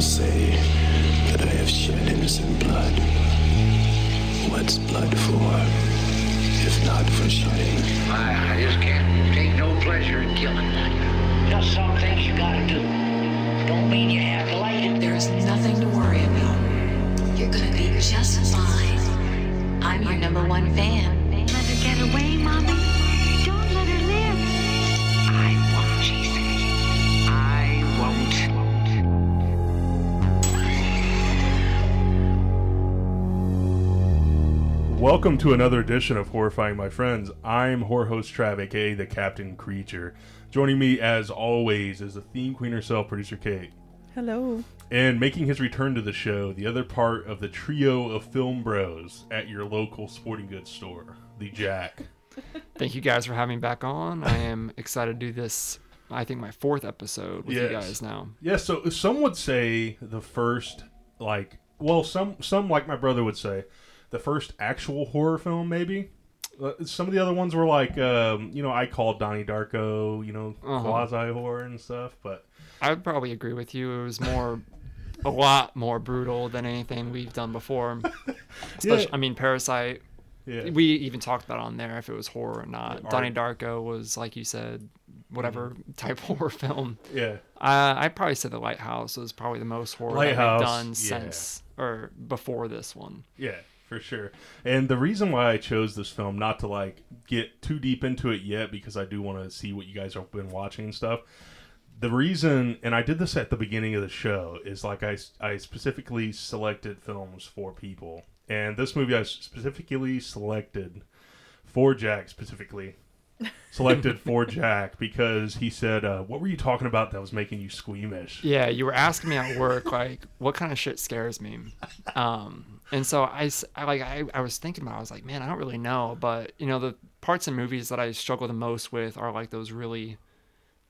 People say that I have shed innocent blood. What's blood for, if not for shedding? I, I just can't take no pleasure in killing. Just some things you gotta do. Don't mean you have to like it. There's nothing to worry about. You're gonna be just fine. I'm your number one fan. Let her get away, Mommy. Welcome to another edition of Horrifying My Friends. I'm horror host Trav, aka the Captain Creature. Joining me, as always, is the theme queen herself, producer Kate. Hello. And making his return to the show, the other part of the trio of film bros at your local sporting goods store, the Jack. Thank you guys for having me back on. I am excited to do this. I think my fourth episode with you guys now. Yeah, so some would say the first, like, well, some some like my brother would say, the first actual horror film, maybe. Uh, Some of the other ones were like, um, you know, I called Donnie Darko, you know, Uh-huh. quasi horror and stuff. But I would probably agree with you. It was more, a lot more brutal than anything we've done before. Especially, Yeah. I mean, Parasite. yeah, We even talked about on there if it was horror or not. Art. Donnie Darko was like you said, whatever Mm-hmm. type horror film. yeah, Uh, I'd probably say The Lighthouse was probably the most horror Lighthouse, we've done yeah. since or before this one. yeah, for sure. And the reason why I chose this film, not to like get too deep into it yet, because I do want to see what you guys have been watching and stuff. The reason, and I did this at the beginning of the show, is like I, I specifically selected films for people. And this movie I specifically selected for Jack, specifically selected for Jack, because he said, uh, What were you talking about that was making you squeamish? Yeah, you were asking me at work like what kind of shit scares me, um, and so I, I, like I, I was thinking about. it, I was like, man, I don't really know, but you know the parts in movies that I struggle the most with are like those really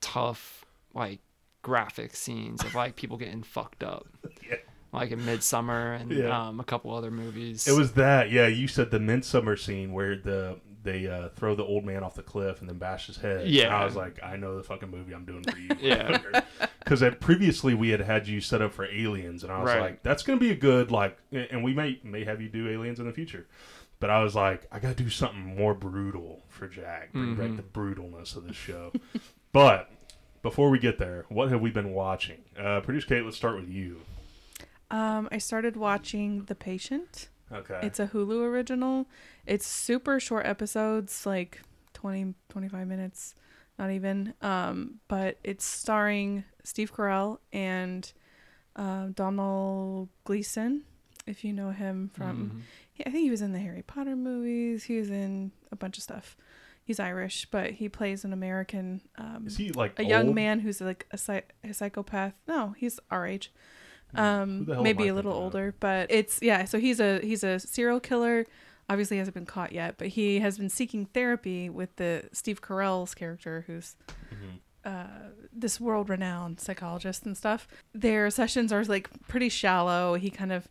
tough like graphic scenes of like people getting fucked up, Yeah. like in Midsommar and Yeah. um, a couple other movies. It was that, yeah. You said the Midsommar scene where the they uh, throw the old man off the cliff and then bash his head. Yeah. And I was like, I know the fucking movie I'm doing for you. Yeah. Because previously we had had you set up for Aliens, and I was Right. like, that's gonna be a good like, and we may may have you do Aliens in the future. But I was like, I gotta do something more brutal for Jack, bring back Mhm. the brutalness of the show. but before we get there, what have we been watching? Uh, Producer Kate, let's start with you. Um, I started watching The Patient. Okay. It's a Hulu original. It's super short episodes, like 20, 25 minutes, not even. Um, but it's starring Steve Carell and uh, Donald Gleeson, if you know him from. Mhm. he- I think he was in the Harry Potter movies. He was in a bunch of stuff. He's Irish, but he plays an American. Um, Is he like a young man who's like a, a psychopath. No, he's our age. Hmm. Um, maybe a little older, but it's yeah. So he's a he's a serial killer. Obviously, hasn't been caught yet, but he has been seeking therapy with the Steve Carell's character, who's Mhm. uh, this world-renowned psychologist and stuff. Their sessions are like pretty shallow. He kind of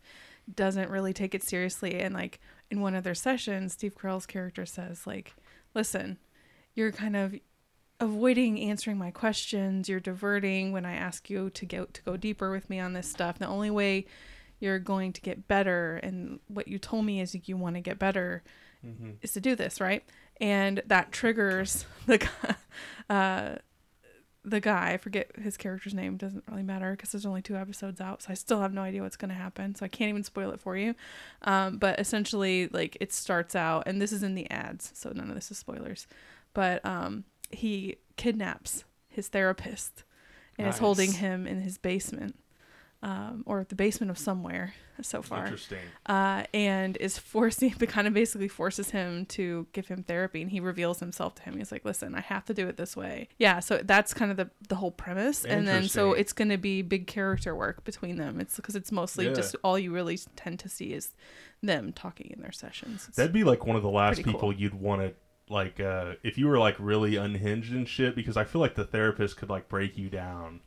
doesn't really take it seriously, and like in one of their sessions, Steve Carell's character says like, "Listen, you're kind of avoiding answering my questions. You're diverting when I ask you to go to go deeper with me on this stuff. The only way you're going to get better and what you told me is you want to get better Mhm. is to do this, right? And that triggers the guy, uh the guy, I forget his character's name, doesn't really matter because there's only two episodes out, so I still have no idea what's going to happen, so I can't even spoil it for you. Um, but essentially, like, it starts out, and this is in the ads, so none of this is spoilers, but um, he kidnaps his therapist and is holding him in his basement, um, or the basement of somewhere so far Interesting. uh, and is forcing, but kind of basically forces him to give him therapy, and he reveals himself to him. He's like, "Listen, I have to do it this way." Yeah, so that's kind of the the whole premise, and then so it's going to be big character work between them. It's because it's mostly Yeah. just all you really tend to see is them talking in their sessions. It's- That'd be like one of the last people cool. you'd want to like uh if you were like really unhinged and shit because I feel like the therapist could like break you down.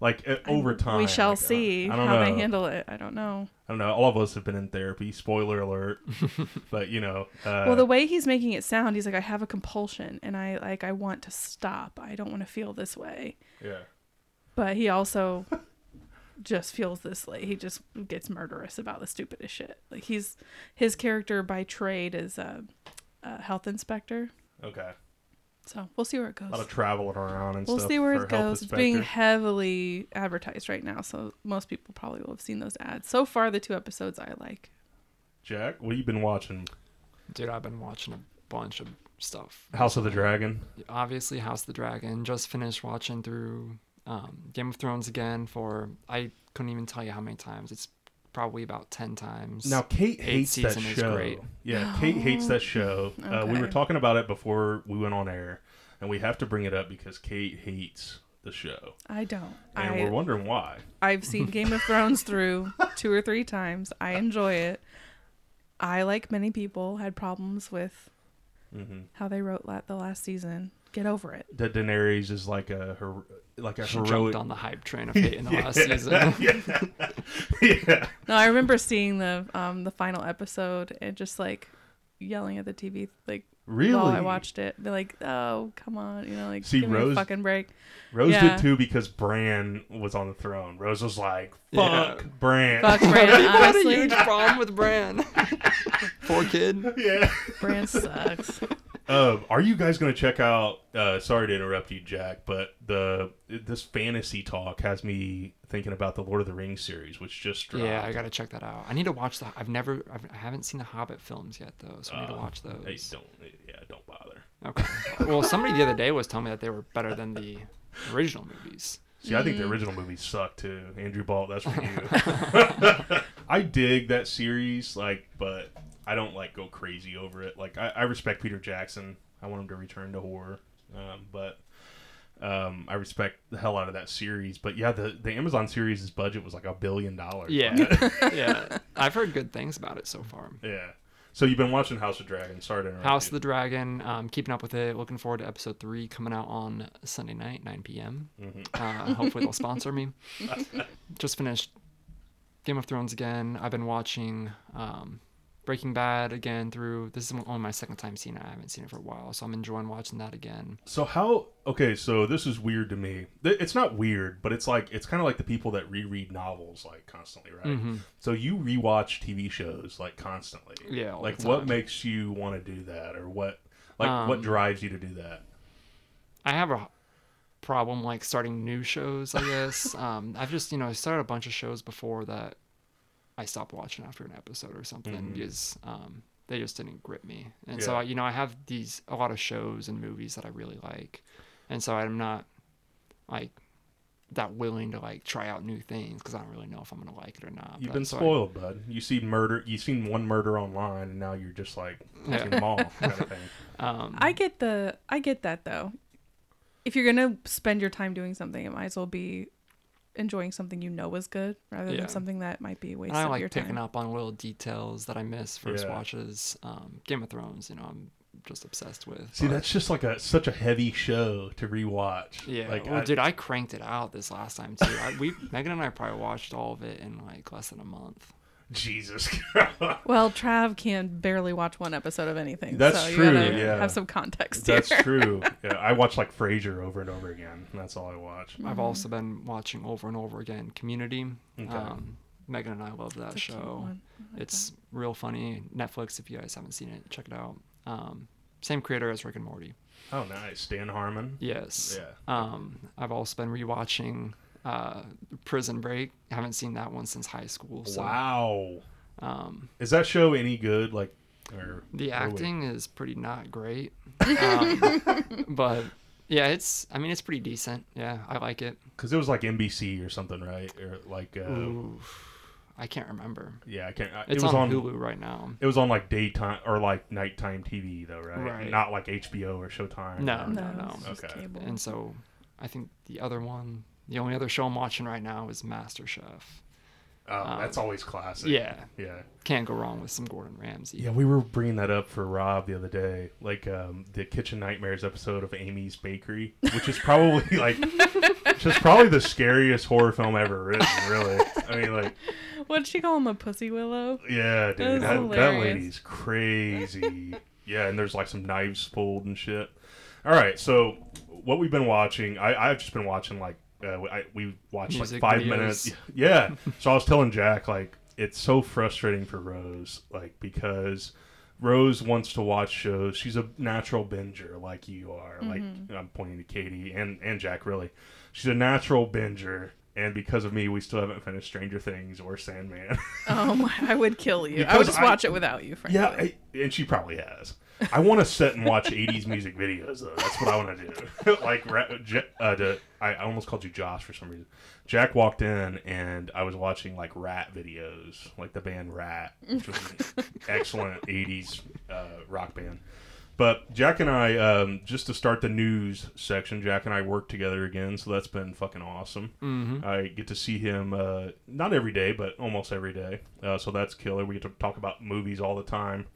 Like uh, over time. we shall like, uh, see I don't how know. they handle it. I don't know. I don't know. All of us have been in therapy. Spoiler alert. but you know, uh, well, the way he's making it sound, he's like, "I have a compulsion, and I like I want to stop. I don't want to feel this way." yeah. but he also just feels this like he just gets murderous about the stupidest shit. Like he's his character by trade is a, a health inspector. Okay. So we'll see where it goes. A lot of traveling around and We'll stuff. see where it health goes. It's being heavily advertised right now, so most people probably will have seen those ads. So far, the two episodes I like. Jack, what have you been watching? Dude, I've been watching a bunch of stuff. House of the Dragon. Obviously, House of the Dragon. Just finished watching through um, Game of Thrones again for I couldn't even tell you how many times. It's probably about ten times. Now Kate hates that show. great. Yeah, Kate hates that show. Uh, we were talking about it before we went on air, and we have to bring it up because Kate hates the show, I don't. and I we're wondering why. I've seen Game of Thrones through two or three times. I enjoy it. I, like many people, had problems with hmm how they wrote la- the last season. Get over it. That Daenerys is like a her, like a she heroic. jumped on the hype train of Fate in the last season. yeah, yeah. No, I remember seeing the um the final episode and just like yelling at the TV like Really? while I watched it. Be like, oh come on, you know, like See, give me Rose- a fucking break. Rose Yeah. did too because Bran was on the throne. Rose was like, Yeah. "Fuck Bran." Fuck Bran, I've a huge problem with Bran. Poor kid. yeah. Bran sucks. Um, are you guys going to check out? Uh, sorry to interrupt you, Jack, but the this fantasy talk has me thinking about the Lord of the Rings series, which just dropped. Yeah, I gotta check that out. I need to watch the. I've never. I've, I haven't seen the Hobbit films yet though, so I need to Uh, watch those. Hey, don't. Yeah, don't bother. Okay. well, somebody the other day was telling me that they were better than the original movies. See, I think Mm. the original movies suck too. Andrew Balt, that's for you. I dig that series, like, but I don't like go crazy over it. Like, I, I respect Peter Jackson. I want him to return to horror, um, but um, I respect the hell out of that series. But yeah, the the Amazon series' budget was like a billion dollars. Yeah, yeah. I've heard good things about it so far. yeah. So you've been watching House of Dragon. Sorry to interrupt. House of the Dragon. Um, keeping up with it. Looking forward to episode three coming out on Sunday night, 9 p.m. Mm-hmm. Uh, hopefully they'll sponsor me. Just finished Game of Thrones again. I've been watching um, Breaking Bad again through. This is only my second time seeing it. I haven't seen it for a while, so I'm enjoying watching that again. So how? Okay, so this is weird to me. It's not weird, but it's like it's kind of like the people that reread novels like constantly, right? Mm-hmm. So you rewatch TV shows like constantly. Yeah, Like what makes you want to do that, or what? Like what Um, drives you to do that? I have a problem like starting new shows. I guess um, I've just you know I started a bunch of shows before that I stopped watching after an episode or something Mhm. because um, they just didn't grip me. And so Yeah. I, you know I have these a lot of shows and movies that I really like, and so I'm not like that willing to like try out new things because I don't really know if I'm gonna like it or not. You've But been so I- spoiled, bud. You see murder. You seen one murder online, and now you're just like Yeah. them all, kind of thing. um, I get the I get that though. If you're gonna spend your time doing something, it might as well be enjoying something you know is good rather Yeah. than something that might be a waste And I of like your picking up on little details that I miss first Yeah. watches. Um, Game of Thrones, you know, I'm just obsessed with. See, but- that's just like a such a heavy show to rewatch. Yeah, like well, I- dude, I cranked it out this last time too. I, we Megan and I probably watched all of it in like less than a month. Jesus. Well, Trav can barely watch one episode of anything. That's so true, gotta yeah. Have some context That's here. true. Yeah, I watch like Frasier over and over again. That's all I watch. I've also been watching over and over again Community. Okay. Um, Megan and I love that It's show. like It's real funny. Netflix, if you guys haven't seen it, check it out. Um, same creator as Rick and Morty. Oh, nice. Dan Harmon. Yes. Yeah. Um, I've also been rewatching uh, Prison Break. haven't seen that one since high school. So, Wow. Um, Is that show any good? Like, or the acting is pretty not great. Um, but yeah, it's. I mean, it's pretty decent. Yeah, I like it. Because it was like NBC or something, right? Or like, uh, Ooh, I can't remember. yeah, I can't. I- It's it was on, on, Hulu right now. It was on like daytime or like nighttime TV though, right? Right. Not like HBO or Showtime. No, or- No, no. it's Okay. cable. And so, I think the other one, the only other show I'm watching right now is MasterChef. Oh, that's always classic. Um, Yeah, Yeah. can't go wrong with some Gordon Ramsay. Yeah, we were bringing that up for Rob the other day, like um, the Kitchen Nightmares episode of Amy's Bakery, which is probably like, just probably the scariest horror film ever written. Really, I mean, like, What'd she call him? A pussy willow? yeah, dude, was that, that lady's crazy. yeah, and there's like some knives pulled and shit. All right, so what we've been watching, I, I've just been watching like Uh, I, we watched Music like five videos. minutes. Yeah. so I was telling Jack like it's so frustrating for Rose, like because Rose wants to watch shows. She's a natural binger, like you are. Like I'm pointing to Katie and and Jack. Really, she's a natural binger. And because of me, we still haven't finished Stranger Things or Sandman. Oh my! I would kill you. I would just I- watch it without you, frankly. Yeah, I, and she probably has. I want to sit and watch '80s music videos though. That's what I want to do. like, uh, I, I almost called you Josh for some reason. Jack walked in and I was watching like Ratt videos, like the band Ratt, which was an excellent '80s uh, rock band. But Jack and I, um, just to start the news section, Jack and I work together again, so that's been fucking awesome. Mm-hmm. I get to see him uh, not every day, but almost every day. Uh, so that's killer. We get to talk about movies all the time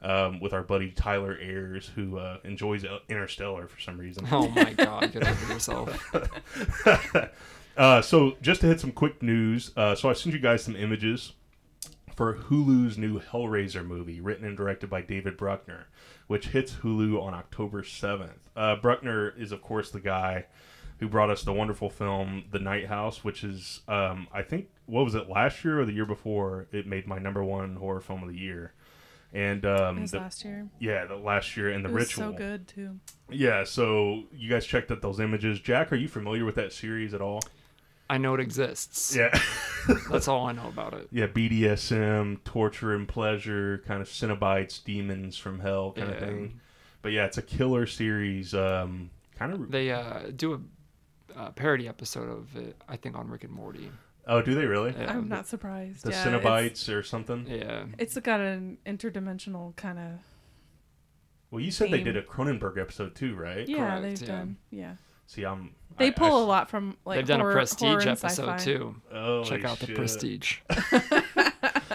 um, with our buddy Tyler Ayers, who uh, enjoys Interstellar for some reason. Oh my god, get over yourself. uh, so just to hit some quick news, uh, so I sent you guys some images for Hulu's new Hellraiser movie, written and directed by David Bruckner, which hits Hulu on October seventh. Uh, Bruckner is, of course, the guy who brought us the wonderful film The Night House, which is, um, I think, what was it last year or the year before? It made my number one horror film of the year. And um, It was the- last year. yeah, the last year and the it was ritual. so good too. Yeah, so you guys checked out those images. Jack, are you familiar with that series at all? I know it exists. Yeah. That's all I know about it. yeah, BDSM, torture and pleasure, kind of Cenobites, demons from hell kind of thing. But yeah, it's a killer series. Um, kind of. They uh, do a uh, parody episode of it, I think, on Rick and Morty. Oh, do they really? Yeah, I'm not surprised. The yeah, Cenobites or something? Yeah. It's, it's got an interdimensional kind of. Well, you said they did a Cronenberg episode too, right? Yeah, Correct, they've yeah. done. Yeah, See, I'm. they I- pull I a lot from like They've done horror, a Prestige episode sci-fi. too. Holy Check out the. Prestige.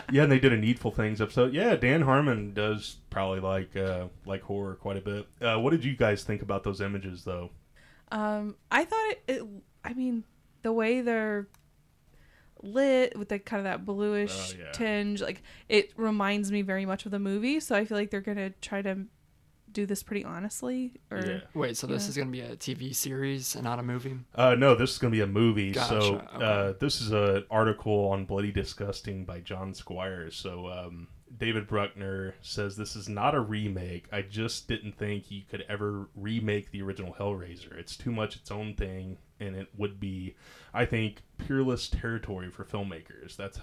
Yeah, and they did a Needful Things episode. Yeah, Dan Harmon does probably like uh, like horror quite a bit. Uh, what did you guys think about those images, though? Um, I thought it, it. I mean, the way they're lit with the kind of that bluish Oh, yeah. tinge, like it reminds me very much of the movie. So I feel like they're gonna try to do this pretty honestly. Or Yeah. Wait, so this Yeah. is gonna be a TV series and not a movie? Uh, no, this is going to be a movie. So Gotcha, uh, this is an article on Bloody Disgusting by John Squires. So um, David Bruckner says this is not a remake. I just didn't think you could ever remake the original Hellraiser. It's too much its own thing, and it would be, I think, peerless territory for filmmakers. That's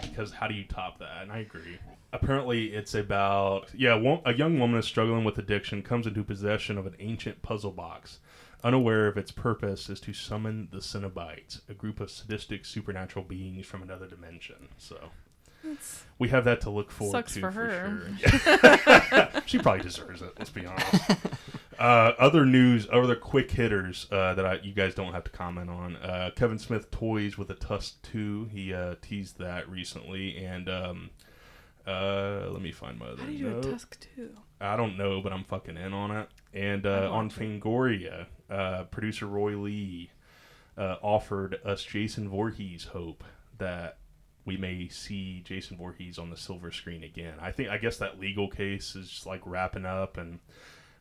because how do you top that? And I agree. Apparently, it's about yeah, a young woman is struggling with addiction, comes into possession of an ancient puzzle box. Unaware of its purpose is to summon the Cenobites, a group of sadistic supernatural beings from another dimension. So It's- we have that to look forward Sucks to for her. sure. she probably deserves it. Let's be honest. Uh, other news, other quick hitters uh, that I, you guys don't have to comment on. Uh, Kevin Smith toys with a Tusk Two. He uh, teased that recently, and um, uh, let me find my other how do you do a tusk too? I don't know, but I'm fucking in on it. And uh, on. Fangoria, uh, producer Roy Lee uh, offered us Jason Voorhees hope that we may see Jason Voorhees on the silver screen again. I think I guess that legal case is just like wrapping up, and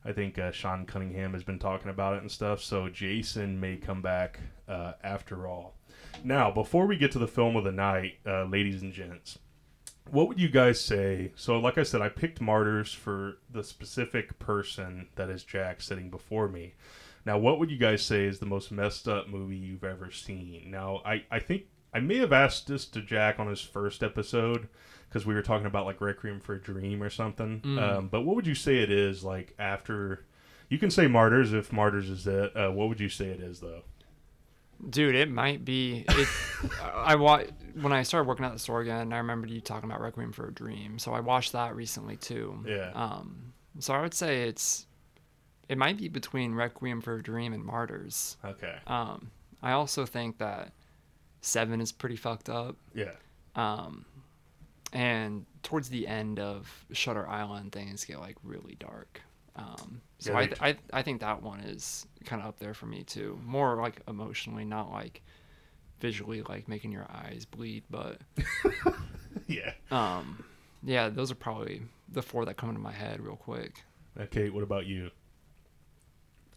I think uh, Sean Cunningham has been talking about it and stuff. So Jason may come back uh, after all. Now, before we get to the film of the night, uh, ladies and gents, what would you guys say? So, like I said, I picked Martyrs for the specific person that is Jack sitting before me. Now, what would you guys say is the most messed up movie you've ever seen? Now, I, I think I may have asked this to Jack on his first episode because we were talking about like Requiem for a Dream or something. Mm. Um, but what would you say it is like after? You can say Martyrs if Martyrs is it. Uh, what would you say it is though? Dude, it might be. It, I wa- when I started working at the store again. I remembered you talking about Requiem for a Dream, so I watched that recently too. Yeah. Um. So I would say it's. It might be between Requiem for a Dream and Martyrs. Okay. Um. I also think that Seven is pretty fucked up. Yeah. Um. And towards the end of Shutter Island, things get like really dark. Um, so Yeah, I, th- I I think that one is kind of up there for me too. More like emotionally, not like visually, like making your eyes bleed. But Yeah. um, yeah, those are probably the four that come into my head real quick. Okay. What about you?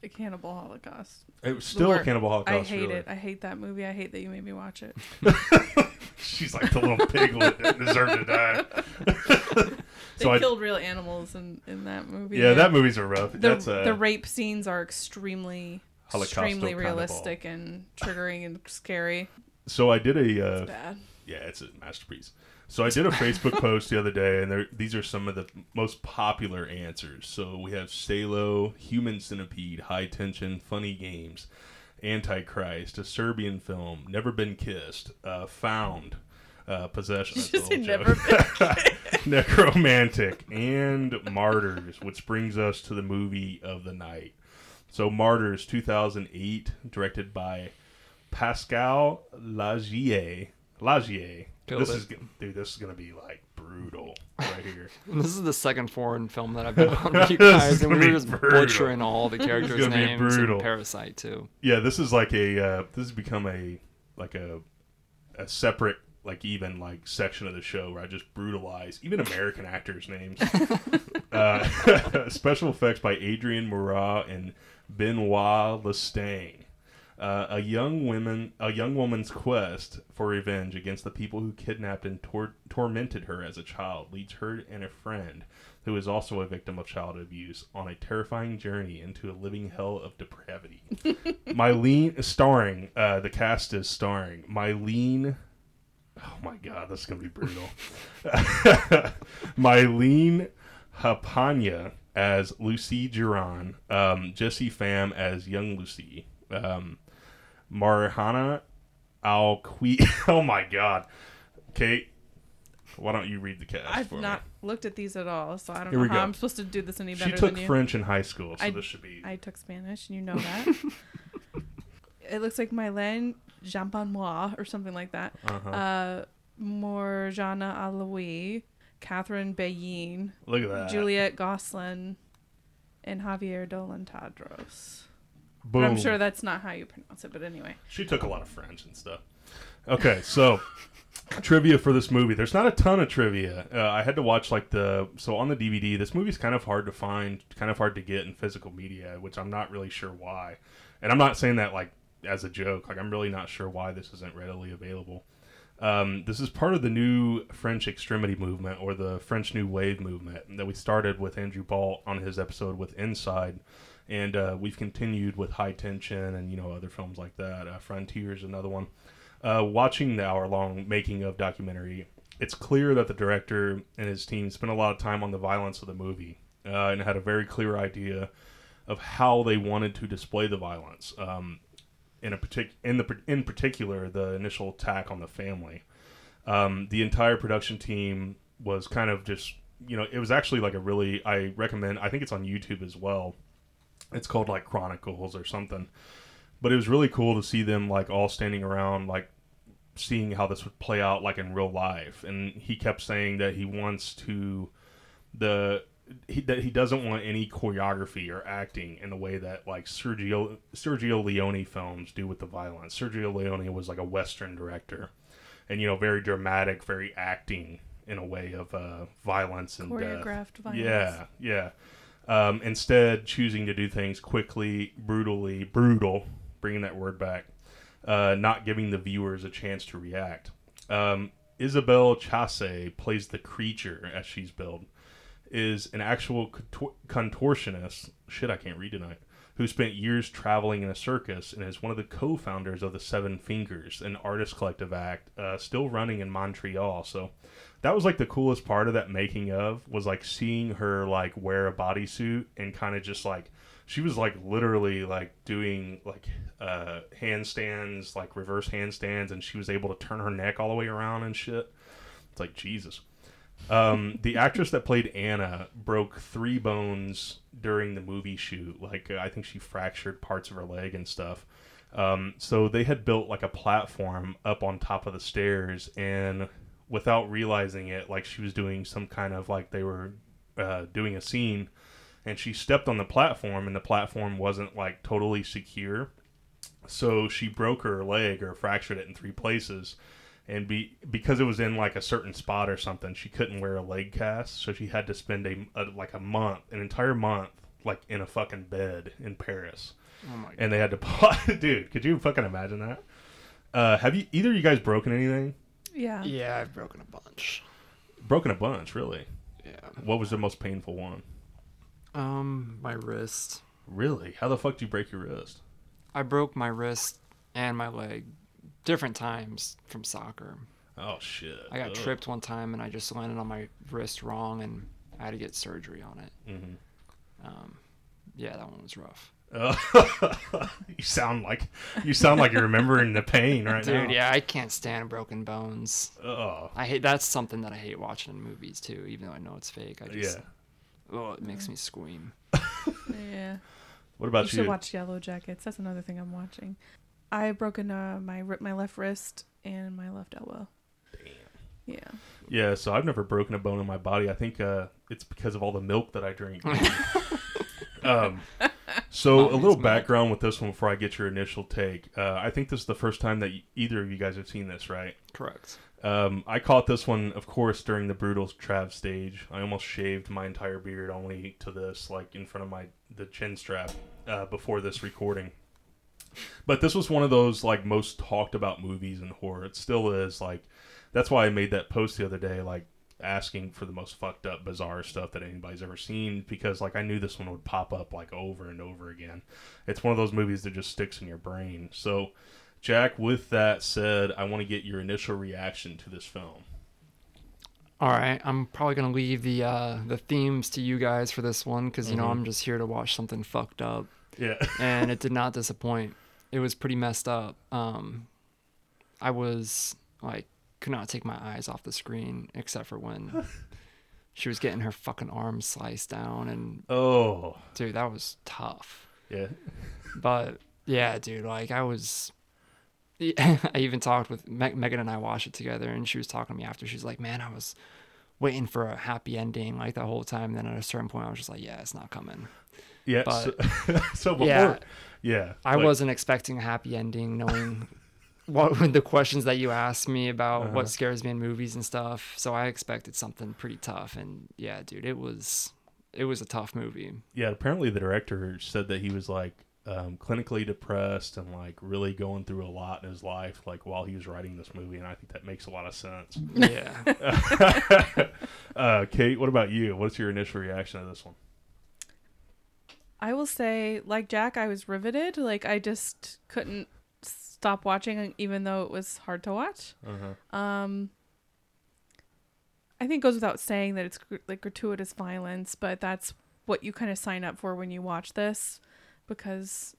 A Cannibal Holocaust. It was still a Cannibal holocaust. I hate really. it. I hate that movie. I hate that you made me watch it. She's like the little piglet that deserved to die. They so I, killed real animals in, in that movie. yeah, that movie's a rough. The, That's a the rape scenes are extremely, extremely Cannibal. realistic and triggering and scary. So I did a uh, Bad. yeah, it's a masterpiece. So I did a Facebook post the other day, and there, these are some of the most popular answers. So we have Salo, Human Centipede, High Tension, Funny Games, Antichrist, a Serbian film, Never Been Kissed, uh, Found, uh, Possession. Did that's you a say Never. Nekromantik, and Martyrs, which brings us to the movie of the night. So Martyrs, 2008, directed by Pascal Laugier. Laugier. Killed this it. is dude. This is gonna be like brutal right here. This is the second foreign film that I've been on with you guys, and we were just brutal. butchering all the characters' names brutal. and Parasite too. yeah, this is like a. Uh, this has become a like a a separate like even like section of the show where I just brutalize even American actors' names. uh, special effects by Adrian Murat and Benoit Lestang. Uh, a young woman, a young woman's quest for revenge against the people who kidnapped and tor- tormented her as a child leads her and a friend, who is also a victim of child abuse, on a terrifying journey into a living hell of depravity. Mylene, starring, uh, the cast is starring Mylene. Oh my god, this is gonna be brutal. Mylene Hapanya as Lucy Giron, um, Jesse Pham as young Lucy, um, Marhana Al Oh my god, Kate, why don't you read the cast I've not looked at these at all, so I don't Here know how go. I'm supposed to do this any me? better She took. French in high school, so I- this should be. I took Spanish, and you know that. it looks like Mylène Jampanois or something like that. uh-huh. Uh, Morjana Alaoui, Catherine Bayin, Look at that, Juliette Gosselin, and Javier Dolan Boom. I'm sure that's not how you pronounce it, but anyway. She took a lot of French and stuff. Okay, so trivia for this movie. There's not a ton of trivia. Uh, I had to watch like the so on the DVD. This movie's kind of hard to find, kind of hard to get in physical media, which I'm not really sure why. And I'm not saying that like as a joke. Like I'm really not sure why this isn't readily available. Um, this is part of the new French extremity movement or the French New Wave movement that we started with Andrew Ball on his episode with Inside, and uh, we've continued with High Tension and you know other films like that. Uh, Frontiers, another one. Uh, watching the hour-long making of documentary, it's clear that the director and his team spent a lot of time on the violence of the movie uh, and had a very clear idea of how they wanted to display the violence. Um, in a partic- in the in particular the initial attack on the family. Um, the entire production team was kind of just you know it was actually like a really I recommend I think it's on YouTube as well. It's called like Chronicles or something, but it was really cool to see them like all standing around like seeing how this would play out like in real life. And he kept saying that he wants to the he, that he doesn't want any choreography or acting in the way that like Sergio Sergio Leone films do with the violence. Sergio Leone was like a Western director, and you know very dramatic, very acting in a way of uh, violence and death. Choreographed violence. Yeah, yeah. Um, instead, choosing to do things quickly, brutally, brutal, bringing that word back, uh, not giving the viewers a chance to react. Um, Isabelle Chasse plays the creature as she's billed is an actual contortionist. Shit, I can't read tonight. Who spent years traveling in a circus and is one of the co-founders of the Seven Fingers, an artist collective act uh, still running in Montreal. So that was like the coolest part of that making of was like seeing her like wear a bodysuit and kind of just like she was like literally like doing like uh handstands like reverse handstands and she was able to turn her neck all the way around and shit it's like jesus um, the actress that played Anna broke three bones during the movie shoot. Like I think she fractured parts of her leg and stuff. Um, so they had built like a platform up on top of the stairs, and without realizing it, like she was doing some kind of like they were uh, doing a scene, and she stepped on the platform, and the platform wasn't like totally secure. So she broke her leg or fractured it in three places and be because it was in like a certain spot or something she couldn't wear a leg cast so she had to spend a, a like a month an entire month like in a fucking bed in Paris, Oh my and they had to. Dude, could you fucking imagine that? Uh, have you either of you guys broken anything? Yeah. Yeah, I've broken a bunch. Broken a bunch, really. Yeah. What was the most painful one? Um, my wrist. Really? How the fuck do you break your wrist? I broke my wrist and my leg different times from soccer. Oh shit! I got Ugh. tripped one time and I just landed on my wrist wrong and I had to get surgery on it. Mhm. Um, yeah, that one was rough. Uh, you sound like you sound like you're remembering the pain right now. Dude, yeah, I can't stand broken bones. Oh, I hate that's something that I hate watching in movies too, even though I know it's fake. I just yeah. oh, it makes me scream. Yeah. What about You about should you? watch Yellow Jackets. That's another thing I'm watching. I've broken uh, my ri- my left wrist and my left elbow. Damn. Yeah. Yeah, so I've never broken a bone in my body. I think uh, it's because of all the milk that I drink. um, so a little background with this one before I get your initial take. Uh, I think this is the first time that either of you guys have seen this, right? Correct. Um, I caught this one, of course, during the brutal Trav stage. I almost shaved my entire beard only to this, like in front of my the chin strap, uh, before this recording. But this was one of those like most talked about movies in horror. It still is. Like that's why I made that post the other day, like asking for the most fucked up, bizarre stuff that anybody's ever seen, because like I knew this one would pop up like over and over again. It's one of those movies that just sticks in your brain. So. Jack, with that said, I want to get your initial reaction to this film. All right, I'm probably gonna leave the uh, the themes to you guys for this one because you know Mhm. I'm just here to watch something fucked up, Yeah. and it did not disappoint. It was pretty messed up. Um, I was like could not take my eyes off the screen except for when she was getting her fucking arm sliced down, and oh. dude, that was tough. Yeah. But yeah, dude, like I was. I even talked with Meg- Megan and I watched it together, and she was talking to me after. She's like, "Man, I was waiting for a happy ending like the whole time." Then at a certain point, I was just like, "Yeah, it's not coming." Yeah. But- so, so before. Yeah. Yeah. I like- wasn't expecting a happy ending, knowing what with the questions that you asked me about Uh-huh. what scares me in movies and stuff. So I expected something pretty tough, and yeah, dude, it was it was a tough movie. Yeah. Apparently, the director said that he was like um, clinically depressed and like really going through a lot in his life, like while he was writing this movie, and I think that makes a lot of sense. Yeah. uh, Kate, what about you? What's your initial reaction to this one? I will say, like Jack, I was riveted. Like I just couldn't stop watching, even though it was hard to watch. Uh-huh. Um, I think it goes without saying that it's gr- like gratuitous violence, but that's what you kind of sign up for when you watch this, because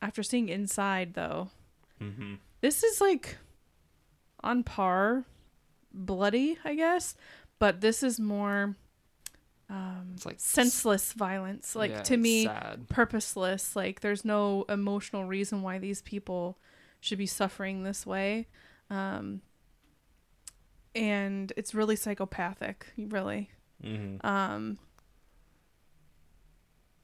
after seeing Inside, though, Mm-hmm. this is like on par, bloody, I guess, but this is more um, It's like senseless violence. Like Yeah, to me, sad. purposeless. Like there's no emotional reason why these people should be suffering this way. Um, and it's really psychopathic, really. Mm-hmm. Um,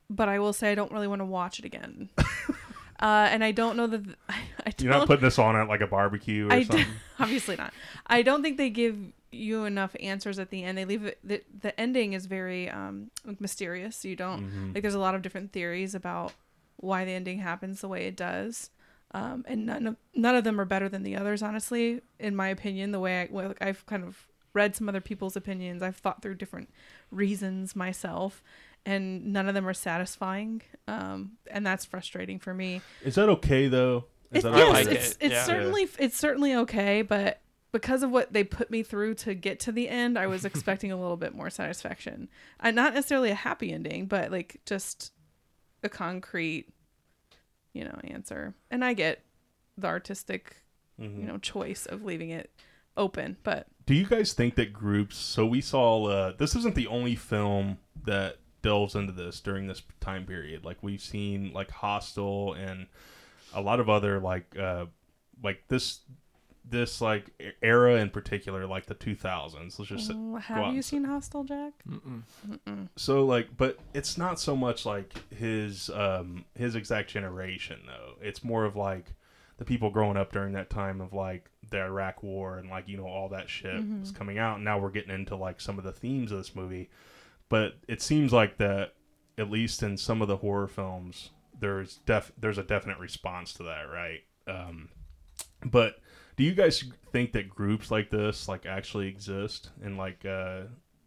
but I will say I don't really want to watch it again. uh, and I don't know that th- I, I don't You're not putting this on at like a barbecue or I d- something. obviously not. I don't think they give you enough answers at the end. They leave it. The, the ending is very um like mysterious. You don't Mhm. like. There's a lot of different theories about why the ending happens the way it does. Um, and none of none of them are better than the others, honestly, in my opinion. The way I, well, I've kind of read some other people's opinions, I've thought through different reasons myself, and none of them are satisfying. Um, and that's frustrating for me. Is that okay though? Is It's, that I yes, like it's it, it's yeah. certainly it's certainly okay, but because of what they put me through to get to the end, I was expecting a little bit more satisfaction. And not necessarily a happy ending, but like just a concrete, you know, answer. And I get the artistic, Mhm. you know, choice of leaving it open, but Do you guys think that groups? So we saw. Uh, this isn't the only film that delves into this during this time period. Like we've seen like Hostel and a lot of other like uh, like this this like era in particular, like the 2000s. Let's just say- go out have you and say- seen Hostel Jack? Mm-mm. Mm-mm. So like, but it's not so much like his um his exact generation though. It's more of like the people growing up during that time of like the Iraq War and like you know all that shit was coming out. And now we're getting into like some of the themes of this movie, but it seems like that at least in some of the horror films, there's def there's a definite response to that, right? Um, but do you guys think that groups like this like actually exist and like uh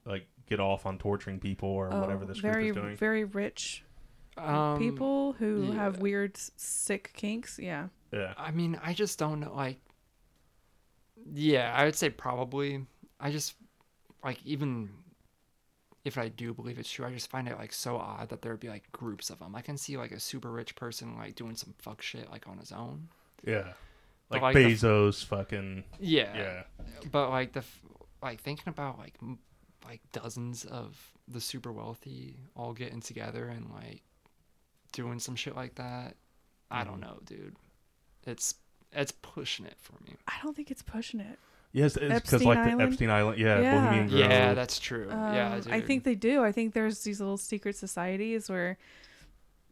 like get off on torturing people or whatever Oh, this very group is doing? very rich Um, people who yeah. have weird sick kinks. Yeah. yeah. I mean, I just don't know. Like, yeah, I would say probably. I just like even if I do believe it's true, I just find it like so odd that there would be like groups of them. I can see like a super rich person like doing some fuck shit like on his own. Yeah. But, Like, like, the f- Bezos fucking Yeah. yeah. But like the f- like thinking about like m- like dozens of the super wealthy all getting together and like doing some shit like that. I don't know, dude. It's it's pushing it for me. I don't think it's pushing it. Yes, it's because like Island? the Epstein Island, yeah, Yeah. Bohemian Grove. Yeah, that's true. yeah, Um, dude. I think they do. I think there's these little secret societies where,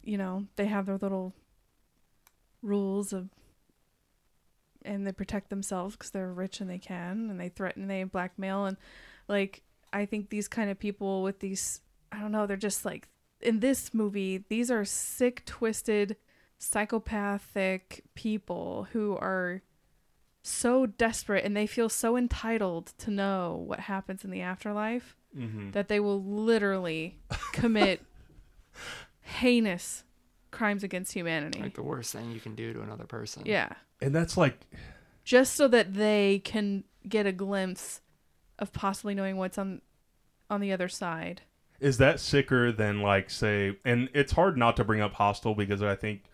you know, they have their little rules of, and they protect themselves because they're rich and they can, and they threaten, they blackmail, and like I think these kind of people with these, I don't know, they're just like in this movie, these are sick, twisted, psychopathic people who are so desperate and they feel so entitled to know what happens in the afterlife hmm that they will literally commit heinous crimes against humanity. like the worst thing you can do to another person. yeah. And that's like Just so that they can get a glimpse of possibly knowing what's on on the other side. is that sicker than like say and it's hard not to bring up hostel because i think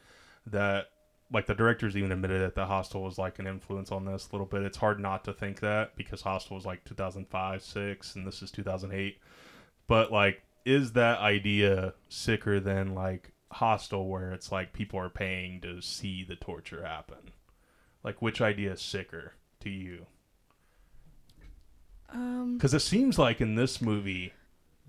that like the directors even admitted that the hostel was like an influence on this a little bit it's hard not to think that because hostel was like 2005 6 and this is 2008 but like is that idea sicker than like hostel where it's like people are paying to see the torture happen. Like which idea is sicker to you? Um because it seems like in this movie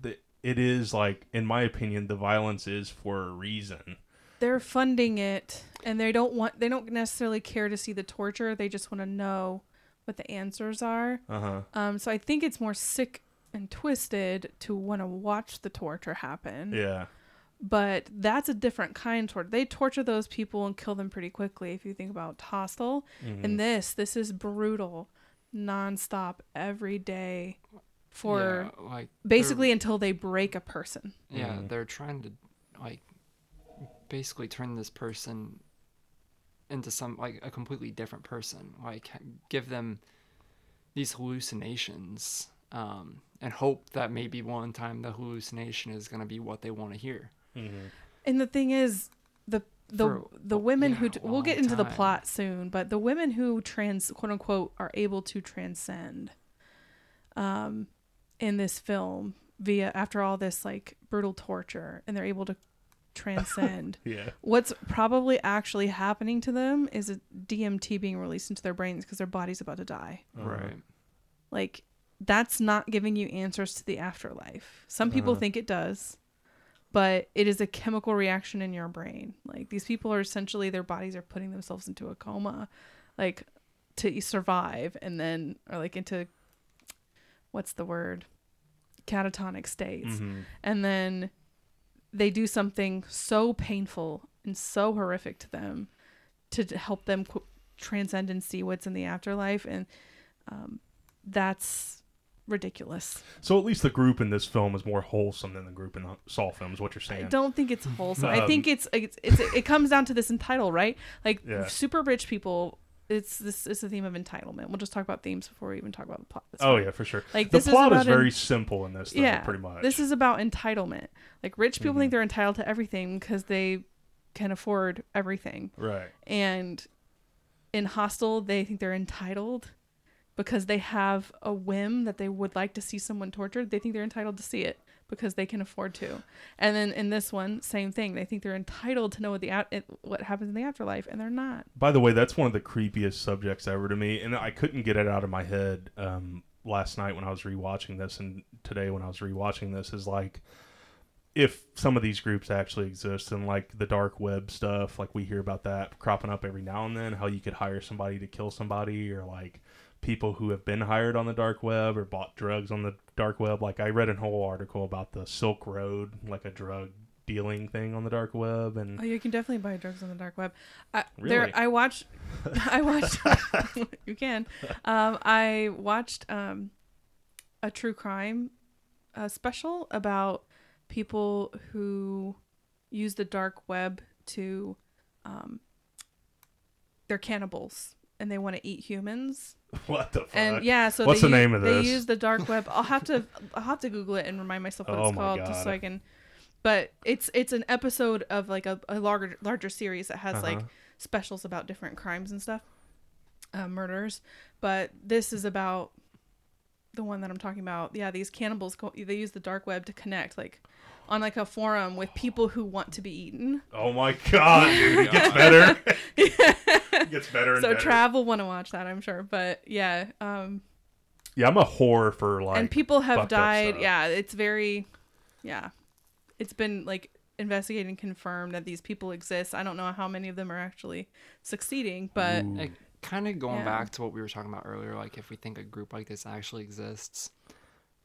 that it is like in my opinion the violence is for a reason. They're funding it and they don't want they don't necessarily care to see the torture, they just want to know what the answers are. uh-huh. Um so I think it's more sick and twisted to want to watch the torture happen. yeah but that's a different kind of torture. They torture those people and kill them pretty quickly. If you think about Hostel, Mhm. and this, this is brutal, nonstop, every day, for Yeah, like basically until they break a person. they're, yeah, Mhm. they're trying to like basically turn this person into some like a completely different person. Like give them these hallucinations um, and hope that maybe one time the hallucination is going to be what they want to hear. Mhm. And the thing is, the the For the women yeah, who a t- we'll get long into the plot soon, but the women who trans quote unquote are able to transcend, um, in this film via after all this like brutal torture, and they're able to transcend. yeah What's probably actually happening to them is a DMT being released into their brains because their body's about to die. Uh-huh. Right. Like that's not giving you answers to the afterlife. Some people Uh-huh. think it does, but it is a chemical reaction in your brain. Like these people are essentially their bodies are putting themselves into a coma, like to survive, and then or like into what's the word, catatonic states Mhm. and then they do something so painful and so horrific to them to help them qu- transcend and see what's in the afterlife and um, that's ridiculous. So at least the group in this film is more wholesome than the group in the saw film is what you're saying? i don't think it's wholesome. I Um, think it's, it's it's it comes down to this entitle right? Like Yeah. super rich people it's this is a theme of entitlement. We'll just talk about themes before we even talk about the plot That's oh fine. yeah for sure. Like, the is plot is, an- very simple in this though, yeah pretty much. this is about entitlement. Like rich people Mhm. think they're entitled to everything because they can afford everything. Right. And in hostel they think they're entitled because they have a whim that they would like to see someone tortured they think they're entitled to see it because they can afford to. And then in this one same thing. They think they're entitled to know what the what happens in the afterlife and they're not. By the way, that's one of the creepiest subjects ever to me, and I couldn't get it out of my head um, last night when I was rewatching this, and today when I was rewatching this is like if some of these groups actually exist and like the dark web stuff, like we hear about that cropping up every now and then, how you could hire somebody to kill somebody, or like people who have been hired on the dark web or bought drugs on the dark web. Like I read a whole article about the Silk Road, like a drug dealing thing on the dark web and Oh, you can definitely buy drugs on the dark web. I, Really? There, I watched. I watched. you can. Um, I watched um, a true crime uh, special about people who use the dark web to. Um, they're cannibals and they want to eat humans. what the fuck? And yeah, so What's they the u- name of this? They use the dark web. I'll have to I'll have to Google it and remind myself what Oh it's my called, just so I can. But it's it's an episode of like a, a larger larger series that has like Uh-huh. specials about different crimes and stuff, uh, murders. But this is about the one that I'm talking about. Yeah, these cannibals go, they use the dark web to connect like on like a forum with people who want to be eaten. oh my god, dude, it gets better. it gets better and So better. Trav will want to watch that, I'm sure. But yeah, um, yeah, I'm a whore for like. and people have died. Yeah, it's very, yeah, it's been like investigated and confirmed that these people exist. I don't know how many of them are actually succeeding, but Like, kind of going Yeah. back to what we were talking about earlier, like if we think a group like this actually exists,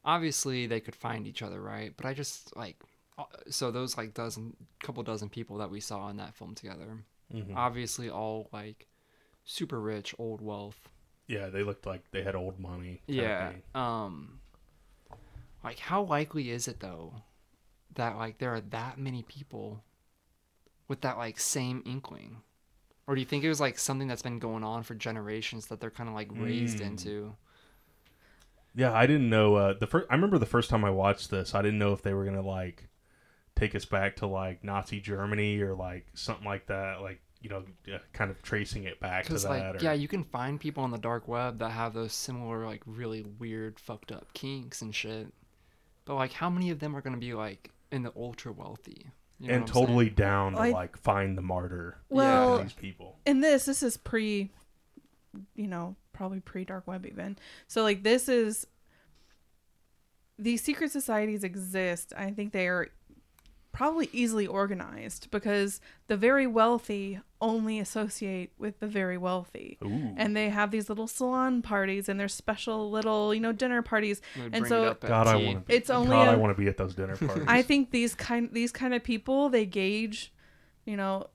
obviously they could find each other, right? But I just like, uh, so those like dozen, couple dozen people that we saw in that film together, Mhm. obviously all like super rich, old wealth. Yeah, they looked like they had old money. Yeah. Um, like how likely is it though that like there are that many people with that like same inkling? Or do you think it was like something that's been going on for generations that they're kind of like raised Mm. into? Yeah, I didn't know uh, the first. I remember the first time I watched this, I didn't know if they were gonna like take us back to like Nazi Germany or like something like that. Like you know, kind of tracing it back to Because that. like or, yeah, you can find people on the dark web that have those similar like really weird fucked up kinks and shit. But like, how many of them are gonna be like in the ultra wealthy? You know and what I'm saying? totally down to I- like find the martyr. well, for these people. in this, this is pre, you know, probably pre dark web even. So like this is these secret societies exist. I think they are probably easily organized because the very wealthy only associate with the very wealthy. Ooh. And they have these little salon parties and their special little, you know, dinner parties. And bring it so God, I want to. It's only God, I a- want to be at those dinner parties. I think these kind these kind of people they gauge, you know,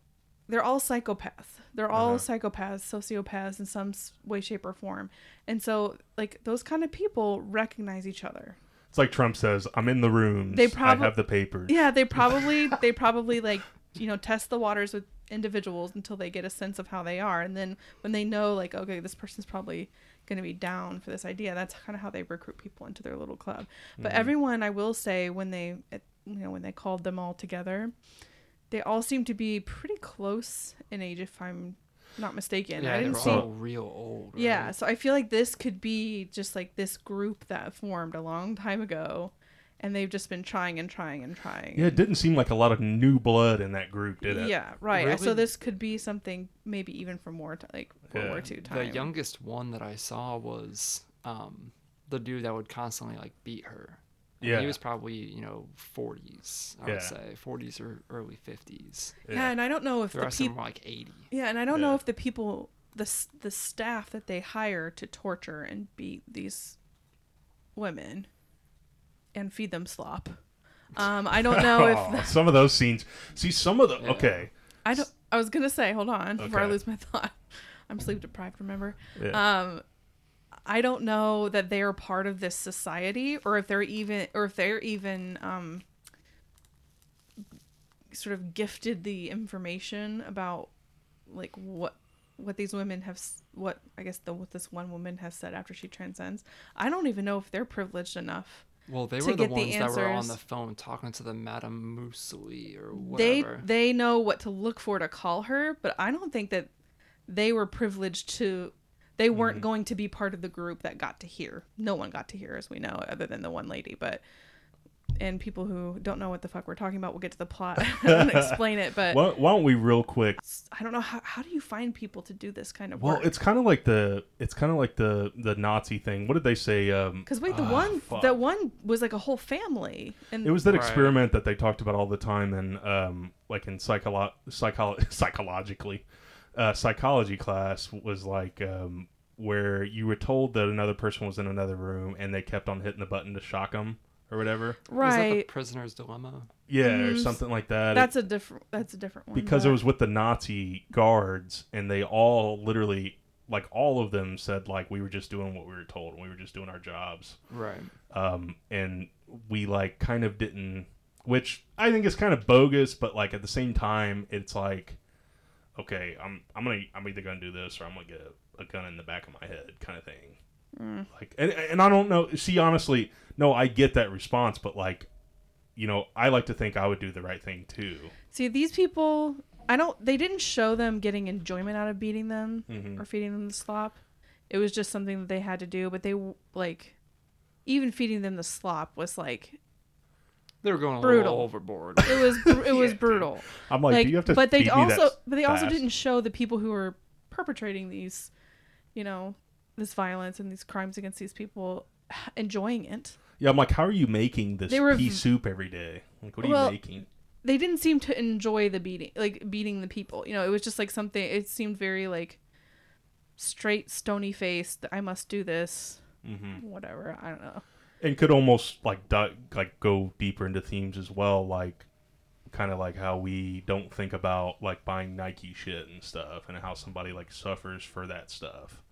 they're all psychopaths. They're all Uh-huh. psychopaths, sociopaths in some way, shape, or form. And so, like those kind of people recognize each other. It's like Trump says, "I'm in the rooms. They I probably- have the papers." Yeah, they probably they probably like you know test the waters with individuals until they get a sense of how they are, and then when they know like okay, this person's probably going to be down for this idea, that's kind of how they recruit people into their little club. But mm-hmm. everyone, I will say, when they you know when they called them all together, they all seem to be pretty close in age, if I'm not mistaken. Yeah, I they didn't were see. all real old. Right? Yeah, so I feel like this could be just like this group that formed a long time ago, and they've just been trying and trying and trying. Yeah, it didn't seem like a lot of new blood in that group, did it? Yeah, right. So this could be something maybe even from more t- like World Yeah. War II The youngest one that I saw was um, the dude that would constantly like beat her. And Yeah. He was probably, you know, 40s, I Yeah. would say. 40s or early 50s. yeah. and I don't know if The the rest of them people. like 80. Yeah, and I don't know if the people, the the staff that they hire to torture and beat these women and feed them slop. Um, I don't know if Oh, some of those scenes. See, some of the Yeah. okay. I don't. I was gonna say, hold on, before I lose my thought. I'm sleep deprived. Remember? Yeah. Um, I don't know that they are part of this society, or if they're even, or if they're even um, sort of gifted the information about like what what these women have what I guess the what this one woman has said after she transcends. I don't even know if they're privileged enough. Well, they were the get the ones that were on the phone talking to the Madame Mussolini or whatever. They they know what to look for to call her, but I don't think that they were privileged to. They weren't Mm-hmm. going to be part of the group that got to hear. No one got to hear, as we know, other than the one lady. But and people who don't know what the fuck we're talking about, we'll get to the plot and explain it. But Why, why don't we real quick? I don't know how how do you find people to do this kind of Well, work? Well, it's kind of like the it's kind of like the the Nazi thing. What did they say? Um, because wait, the ah, one fuck. that one was like a whole family, and It was that Right. experiment that they talked about all the time and um like in psycholo- psycholo- psychologically uh, psychology class was like um where you were told that another person was in another room and they kept on hitting the button to shock them or whatever. Is that the right. prisoner's dilemma? Yeah, or Mhm. something like that. That's a different. That's a different one. because it was with the Nazi guards, and they all literally, like all of them, said like we were just doing what we were told, and we were just doing our jobs, Right. um, and we like kind of didn't, which I think is kind of bogus, but like at the same time, it's like, okay, I'm I'm gonna I'm either gonna do this or I'm gonna get a, a gun in the back of my head, kind of thing. Mm. Like, and and I don't know. See, honestly, no, I get that response, but like, you know, I like to think I would do the right thing too. See, these people, I don't. They didn't show them getting enjoyment out of beating them Mhm. or feeding them the slop. It was just something that they had to do. But they like, even feeding them the slop was like They were going a Brutal. little overboard. it was br- it was Yeah, dude. brutal. I'm like, Like, do you have to but they feed me that also but they also didn't show the people who were perpetrating these, you know, this violence and these crimes against these people enjoying it. Yeah, I'm like, how are you making this They were pea soup every day? Like, what are Well, you making? They didn't seem to enjoy the beating, like beating the people. You know, it was just like something. It seemed very like straight, stony faced. I must do this. hmm Whatever. I don't know. And could almost like di- like go deeper into themes as well, like kind of like how we don't think about like buying Nike shit and stuff, and how somebody like suffers for that stuff.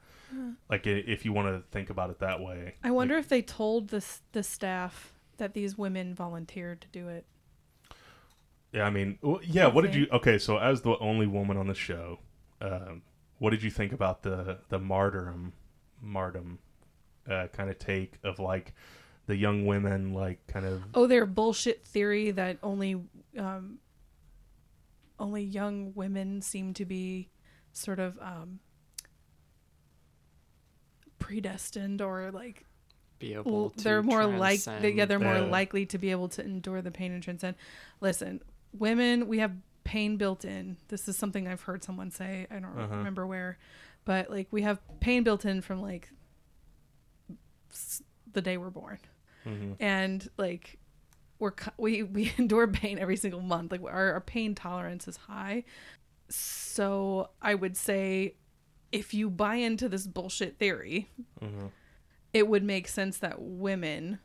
Like if you want to think about it that way. I wonder if they told the the staff that these women volunteered to do it. Yeah, I mean, yeah. What did you? Okay, so as the only woman on the show, um, what did you think about the the martyrdom, martyrdom, uh, kind of take of like the young women, like kind of Oh, their bullshit theory that only um, only young women seem to be sort of um, predestined or like Be able well, to they're more like transcend. yeah they're more Yeah. likely to be able to endure the pain and transcend. Listen, women we have pain built in. This is something I've heard someone say. I don't Uh-huh. remember where, but like we have pain built in from like the day we're born mhm. and like we're we we endure pain every single month like our, our pain tolerance is high so i would say if you buy into this bullshit theory Mhm. it would make sense that women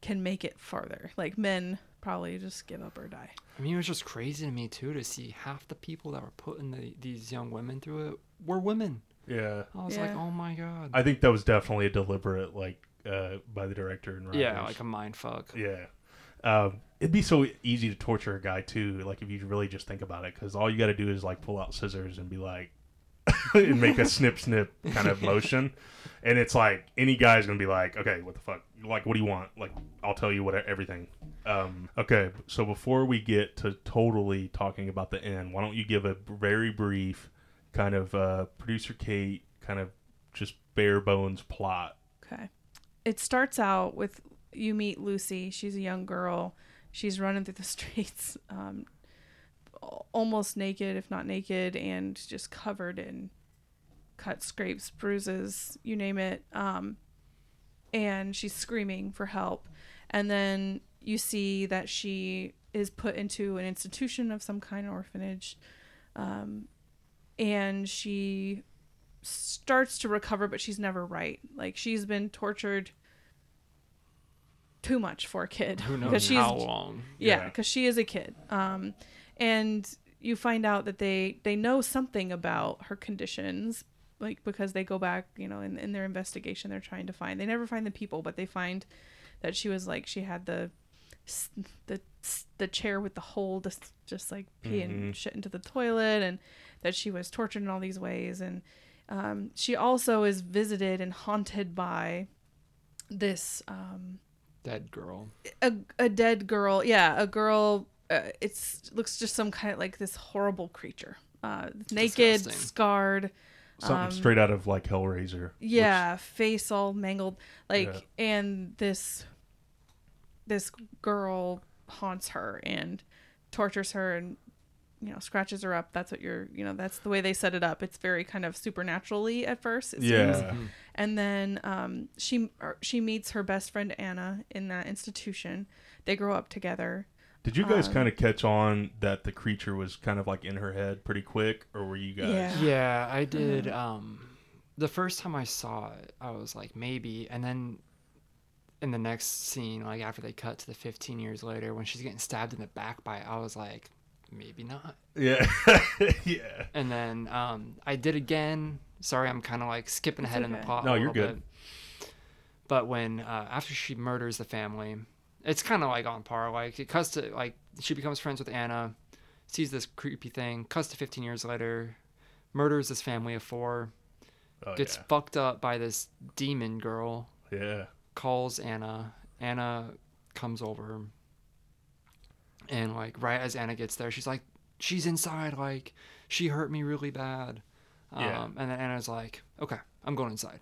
can make it farther like men probably just give up or die I mean, it was just crazy to me too to see half the people that were putting the, these young women through it were women. yeah. I was like, oh my god. I think that was definitely a deliberate like uh, by the director and writers. yeah, like a mind fuck. Yeah. Um, it'd be so easy to torture a guy too, like if you really just think about it, because all you got to do is like pull out scissors and be like, and make a snip snip kind of motion, and it's like any guy's gonna be like, okay, what the fuck? Like, what do you want? Like, I'll tell you what everything. Um, okay, so before we get to totally talking about the end, why don't you give a very brief kind of uh, producer Kate kind of just bare bones plot? okay it starts out with you meet lucy. She's a young girl. She's running through the streets um, almost naked if not naked and just covered in cuts scrapes bruises you name it. Um, and she's screaming for help. And then you see that she is put into an institution of some kind an orphanage. Um, and she starts to recover but she's never right like she's been tortured too much for a kid Who because knows she's how long? yeah Yeah. because she is a kid um and you find out that they they know something about her conditions like because they go back you know in, in their investigation they're trying to find they never find the people but they find that she was like she had the the the chair with the hole s- just like pee and shit into the toilet and that she was tortured in all these ways and um, she also is visited and haunted by this um, Dead girl. a, a dead girl yeah a girl uh, it's looks just some kind of like this horrible creature uh naked Disgusting. scarred Something Um, straight out of like Hellraiser. which- yeah face all mangled like Yeah. and this this girl haunts her and tortures her and you know scratches her up that's what you're you know that's the way they set it up it's very kind of supernaturally at first it yeah. seems and then um, she she meets her best friend Anna in that institution. They grow up together. Did you guys Um, kind of catch on that the creature was kind of like in her head pretty quick, or were you guys? Yeah. Yeah, I did. Um, the first time I saw it, I was like maybe, and then in the next scene, like after they cut to the 15 years later, when she's getting stabbed in the back by, I was like, maybe not. Yeah, yeah. And then um, I did again. Sorry, I'm kind of like skipping ahead in the okay. plot. a No, you're good. bit. But when uh, after she murders the family, it's kind of like on par. Like it cuts to like she becomes friends with Anna, sees this creepy thing. Cuts to 15 years later, murders this family of four. Oh, Gets yeah. fucked up by this demon girl. yeah. Calls Anna. Anna comes over. And like right as Anna gets there, she's like, she's inside. Like she hurt me really bad. Yeah. Um, and then Anna's like, okay, I'm going inside.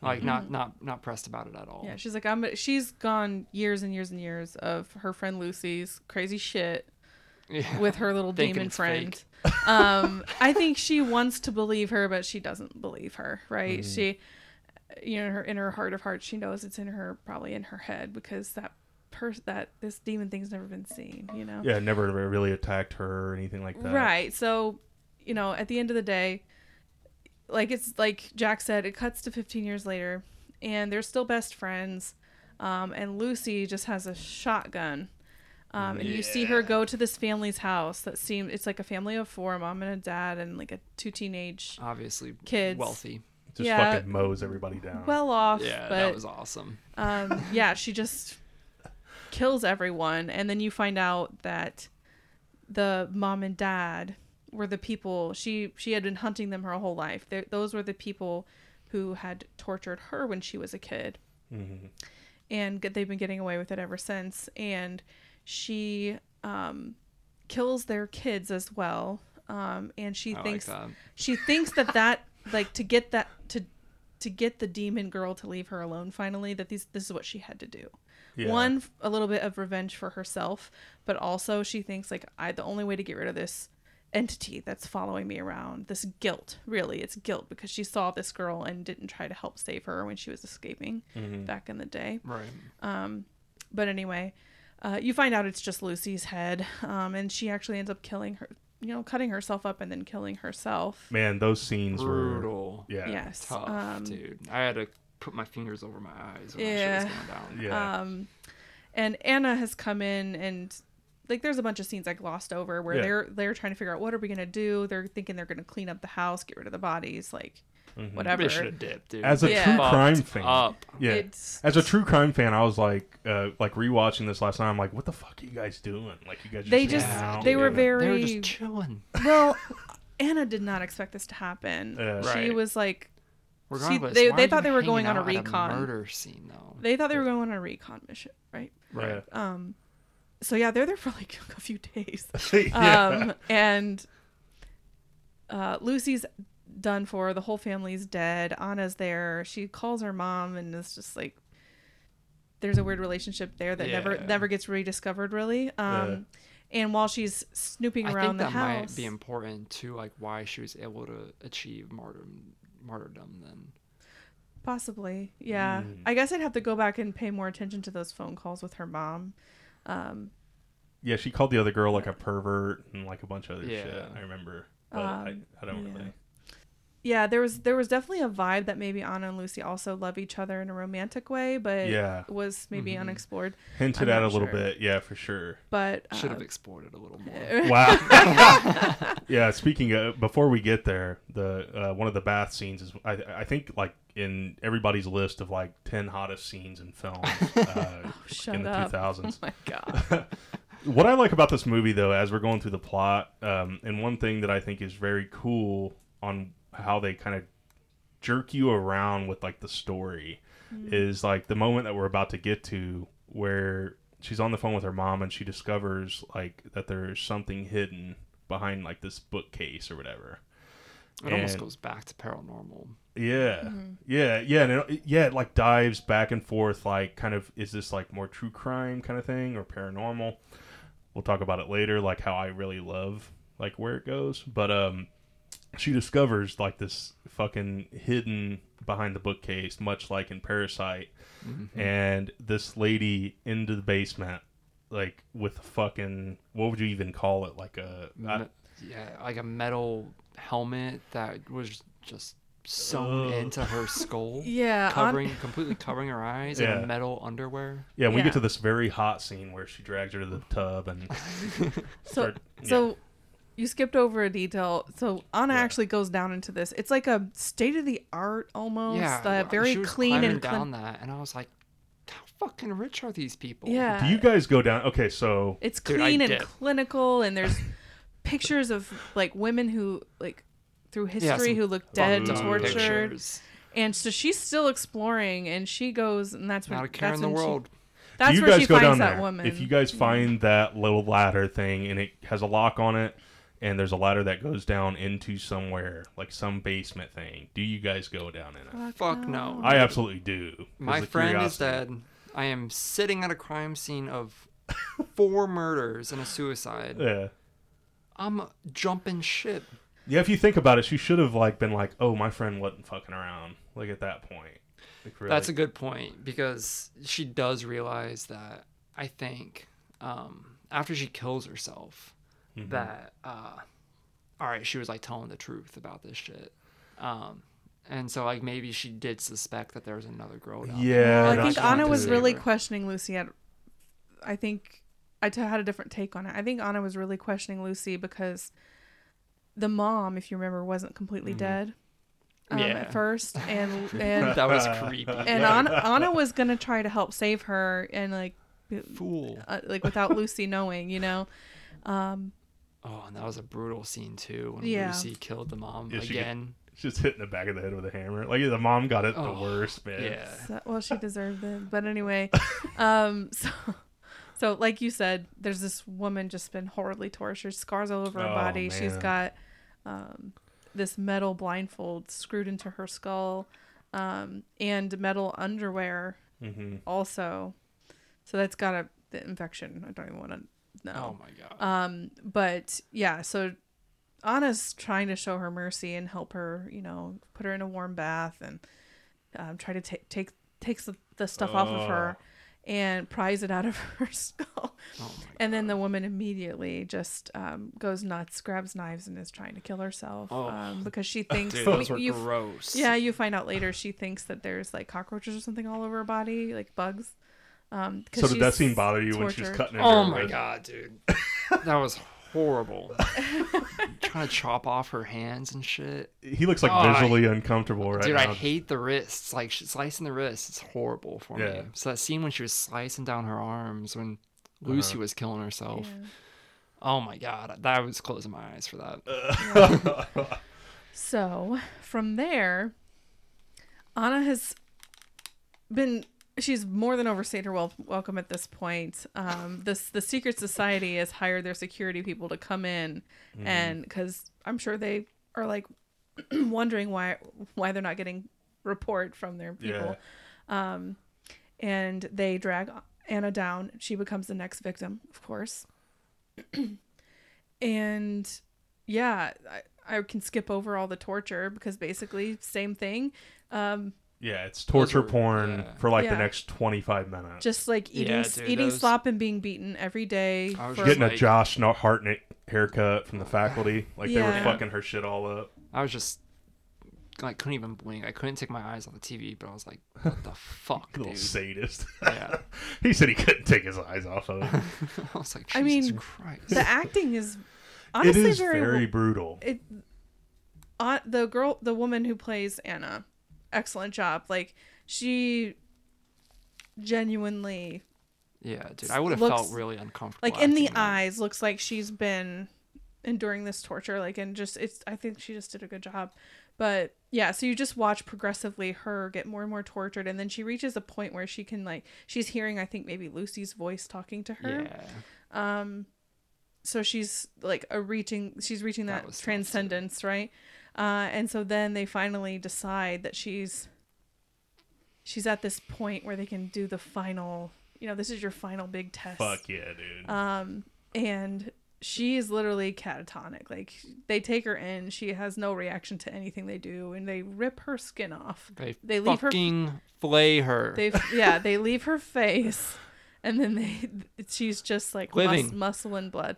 Like not not not pressed about it at all. Yeah, she's like I'm. She's gone years and years and years of her friend Lucy's crazy shit Yeah. with her little Thinking demon it's friend. fake. um, I think she wants to believe her, but she doesn't believe her. Right? Mm-hmm. She, you know, her in her heart of hearts, she knows it's in her, probably in her head, because that person, that this demon thing's never been seen. You know? Yeah, never really attacked her or anything like that. Right. So, you know, at the end of the day, like it's like Jack said, it cuts to 15 years later, and they're still best friends. Um, and Lucy just has a shotgun. Um, and you see her go to this family's house that seems it's like a family of four, a mom and a dad, and like a two teenage, Obviously Kids. wealthy. Just Yeah. fucking mows everybody down. well off. Yeah, but that was awesome. um, yeah, she just kills everyone, and then you find out that the mom and dad were the people she she had been hunting them her whole life. they those were the people who had tortured her when she was a kid, and they've been getting away with it ever since. And she um, kills their kids as well, um, and she I thinks like that. she thinks that that like to get that to to get the demon girl to leave her alone finally that these this is what she had to do Yeah. one a little bit of revenge for herself but also she thinks like i the only way to get rid of this entity that's following me around this guilt really it's guilt because she saw this girl and didn't try to help save her when she was escaping back in the day Right. Um, but anyway uh, you find out it's just lucy's head um, and she actually ends up killing her you know cutting herself up and then killing herself Man, those scenes Brutal. were. Brutal. Yeah. yes Tough, um, dude. I had to put my fingers over my eyes when Yeah. that shit was going down. Yeah. um and anna has come in and like there's a bunch of scenes I glossed over where Yeah. they're they're trying to figure out what are we gonna do they're thinking they're gonna clean up the house get rid of the bodies like whatever They should have dipped, dude. As a Yeah. true Fucked crime fan, up. yeah. It's- As a true crime fan, I was like, uh, like rewatching this last night. I'm like, what the fuck are you guys doing? Like, you guys just They just- out? they were Yeah. very They were just chilling. well anna did not expect this to happen Yeah. she Right. was like Regardless, they- they thought they were going on a out at recon. murder scene though. they thought they were going on a recon mission right Yeah. um so yeah they're there for like a few days yeah. um and uh lucy's done for the whole family's dead anna's there she calls her mom and it's just like there's a weird relationship there that never Yeah. never gets rediscovered really um and while she's snooping I around think the that house might be important to like why she was able to achieve martyrdom, martyrdom. Then possibly yeah Mm. i guess i'd have to go back and pay more attention to those phone calls with her mom um yeah, she called the other girl like a pervert and like a bunch of other shit. I remember, but I, Um, I don't yeah. really. Yeah there was there was definitely a vibe that maybe anna and lucy also love each other in a romantic way but Yeah. was maybe Mhm. unexplored Hinted at a not little sure. bit, yeah, for sure. but should uh, have explored it a little more. Wow. yeah. Speaking of, before we get there, the uh, one of the bath scenes is I, I think like in everybody's list of like ten hottest scenes in film uh, shut in the up. two thousands. oh my god what I like about this movie, though, as we're going through the plot, um, and one thing that I think is very cool on how they kind of jerk you around with like the story is like the moment that we're about to get to where she's on the phone with her mom and she discovers like that there's something hidden behind like this bookcase or whatever. It almost goes back to paranormal. Yeah, yeah, yeah, and it, yeah. It like dives back and forth, like kind of is this like more true crime kind of thing or paranormal? We'll talk about it later, like how I really love like where it goes. But um, she discovers like this fucking hidden behind the bookcase, much like in Parasite, mm-hmm. and this lady into the basement, like with a fucking what would you even call it? Like a I- Me- yeah, like a metal helmet that was just sewn Ugh. into her skull. Yeah, on- Covering completely covering her eyes in Yeah. a metal underwear. Yeah, we Yeah. get to this very hot scene where she drags her to the tub and So, start- yeah. so you skipped over a detail. So Anna Yeah. actually goes down into this. It's like a state of the art almost. yeah, uh, very she was clean climbing and down clean. that, and I was like, how fucking rich are these people? Yeah, Do you guys go down? Okay, so it's Dude, clean and clinical, and there's pictures of like women who like through history some who look dead, fucked tortured, pictures. and so she's still exploring, and she goes, and that's when Not a care that's in the when she- world. that's do you where guys she go finds down that there? woman. If you guys find that little ladder thing and it has a lock on it, and there's a ladder that goes down into somewhere like some basement thing, do you guys go down in it? Fuck no. I absolutely do. My the friend is dead. I am sitting at a crime scene of four murders and a suicide. Yeah. I'm jumping shit. Yeah, if you think about it, she should have like been like, "Oh, my friend wasn't fucking around." Like at that point. Like, really. That's a good point because she does realize that I think um, after she kills herself, Mm-hmm. that uh, all right, she was like telling the truth about this shit, um, and so like maybe she did suspect that there was another girl. Down. Yeah, Well, I think Anna was to- really questioning Lucy. At, I think I t- had a different take on it. I think Anna was really questioning Lucy because the mom, if you remember, wasn't completely dead um, Yeah. at first, and and that was creepy. and Anna, Anna was gonna try to help save her, and like Fool. uh, like without Lucy knowing, you know. Um, Oh, and that was a brutal scene too when Yeah. Lucy killed the mom Yeah, again. She's just hitting the back of the head with a hammer. Like the mom got it the Oh, worst, man. Yeah. So- well, she deserved it. But anyway, um, so, so like you said, there's this woman just been horribly tortured, scars all over her Oh, body. She's got um, this metal blindfold screwed into her skull, um, and metal underwear hmm also. So that's got a the infection. I don't even want to know. Oh my god. Um, but yeah, so Anna's trying to show her mercy and help her, you know, put her in a warm bath and um, try to take take takes the, the stuff off of her and pries it out of her skull. oh And then the woman immediately just um, goes nuts, grabs knives, and is trying to kill herself Oh. um, because she thinks. Dude, those were you- gross. yeah, you find out later she thinks that there's like cockroaches or something all over her body, like bugs. Um, 'cause So did that scene bother you when she was cutting? into Oh her my wrist? god, dude. that was horrible. Trying to chop off her hands and shit. He looks like Oh, I- visually uncomfortable right Dude, now. I hate the wrists. Like slicing the wrists, it's horrible for Yeah. me. So that scene when she was slicing down her arms when Lucy was killing herself. Oh my god, that was closing my eyes for that. So from there, Anna has been. She's more than overstayed her wel- welcome at this point. Um, this the secret society has hired their security people to come in, and because I'm sure they are like wondering why why they're not getting report from their people, um, and they drag Anna down. She becomes the next victim, of course, and yeah, I, I can skip over all the torture because basically same thing. Um, Yeah, it's torture were- porn yeah. for like Yeah. the next 25 minutes. just like eating Yeah, dude, eating those- slop and being beaten every day. I was for- Getting a like- Josh Not Hartnett haircut from the faculty. Like they were fucking her shit all up. I was just like couldn't even blink. I couldn't take my eyes off the TV, but I was like, what the fuck, Little dude? sadist. Yeah. he said he couldn't take his eyes off of it. I was like, I mean, Christ. the acting is honestly it is very, very, brutal. it uh, the girl the woman who plays Anna excellent job like she genuinely yeah, dude, I would have looks- felt really uncomfortable. like in the acting that. eyes looks like she's been enduring this torture like and just it's i think she just did a good job but yeah so you just watch progressively her get more and more tortured and then she reaches a point where she can like she's hearing i think maybe lucy's voice talking to her Yeah. um so she's like a reaching she's reaching That that, was tough, too. transcendence right uh and so then they finally decide that she's she's at this point where they can do the final you know this is your final big test. Fuck yeah, dude. um and she is literally catatonic. Like they take her in. She has no reaction to anything they do and they rip her skin off. They, they leave her fucking flay her. they yeah they leave her face and then they she's just like mus- muscle and blood.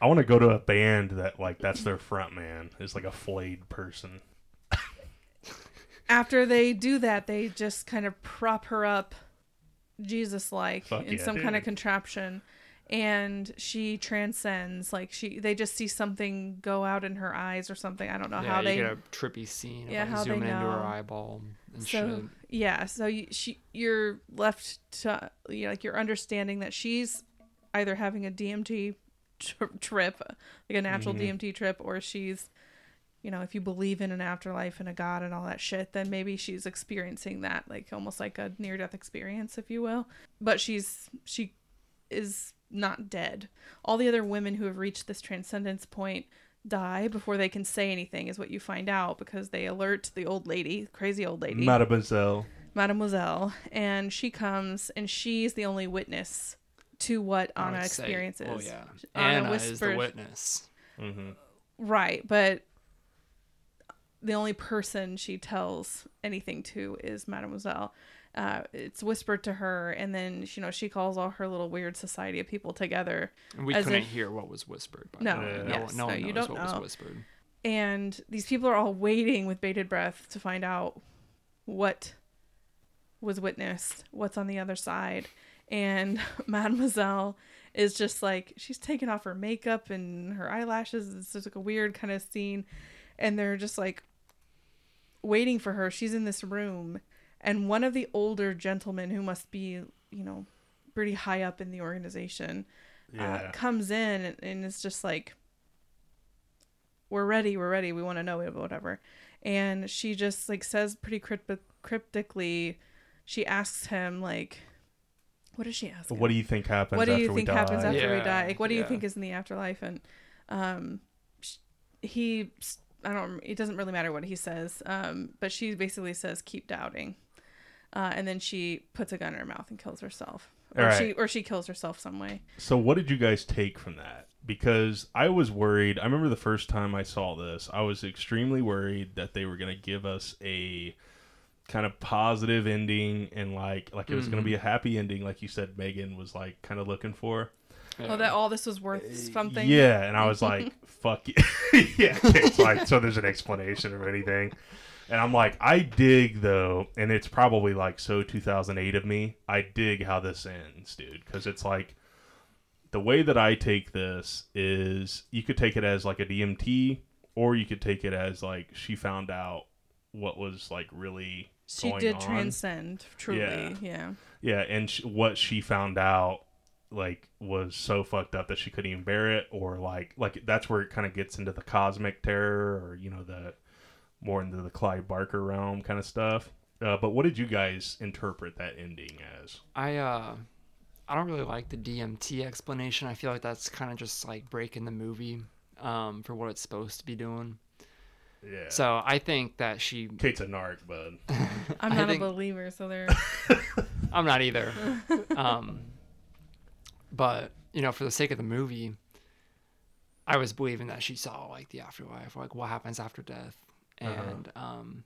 I want to go to a band that like that's their front man is like a flayed person. after they do that, they just kind of prop her up Jesus like in yeah, some kind of contraption and she transcends like she they just see something go out in her eyes or something. I don't know yeah, how you they get a trippy scene of Yeah, how they zooming into her know. eyeball and so shit. yeah so you, she you're left to you know, like you're understanding that she's either having a dmt tri- trip like a natural Mhm. dmt trip or she's you know if you believe in an afterlife and a god and all that shit then maybe she's experiencing that like almost like a near death experience if you will but she's she is not dead. All the other women who have reached this transcendence point die before they can say anything is what you find out because they alert the old lady crazy old lady Mademoiselle. mademoiselle and she comes and she's the only witness to what I anna would say- experiences. Oh yeah, Anna Anna is the whispers- witness. hmm right but the only person she tells anything to is mademoiselle uh, it's whispered to her and then you know she calls all her little weird society of people together And we As couldn't if- hear what was whispered. By No, the way. yes, no, no, one you knows don't what know. was whispered. and these people are all waiting with bated breath to find out what was witnessed, what's on the other side. And Mademoiselle is just like she's taking off her makeup and her eyelashes. It's just like a weird kind of scene, and they're just like waiting for her. She's in this room, and one of the older gentlemen who must be, you know, pretty high up in the organization, Yeah. uh, comes in and, and is just like, "We're ready, we're ready, we want to know it, whatever." And she just like says pretty crypt- cryptically, she asks him like, "What does she ask? what do you think happens What do you we think die? happens after we die? Like, what do you think is in the afterlife?" And um, he, I don't, it doesn't really matter what he says. Um, but she basically says, "Keep doubting." Uh, and then she puts a gun in her mouth and kills herself, or All right. she, or she kills herself some way. So what did you guys take from that? Because I was worried. I remember the first time I saw this, I was extremely worried that they were going to give us a kind of positive ending and like like it was going to be a happy ending like you said Megan was like kind of looking for. Yeah. Oh, that all this was worth something. Yeah, and I was like, fuck yeah. yeah, it's like so there's an explanation or anything. And I'm like, I dig though, and it's probably like so 2008 of me. I dig how this ends, dude, because it's like the way that I take this is you could take it as like a DMT, or you could take it as like she found out what was like really she did on. transcend truly. Yeah. Yeah. Yeah, and sh- what she found out like was so fucked up that she couldn't even bear it, or like like that's where it kind of gets into the cosmic terror, or you know the more into the Clive Barker realm kind of stuff. Uh, but what did you guys interpret that ending as? I uh, I don't really like the DMT explanation. I feel like that's kind of just like breaking the movie, um, for what it's supposed to be doing. Yeah. So I think that she. Kate's a narc, bud. I'm not think- a believer, so there. I'm not either. um, but you know, for the sake of the movie, I was believing that she saw like the afterlife, like what happens after death, and um,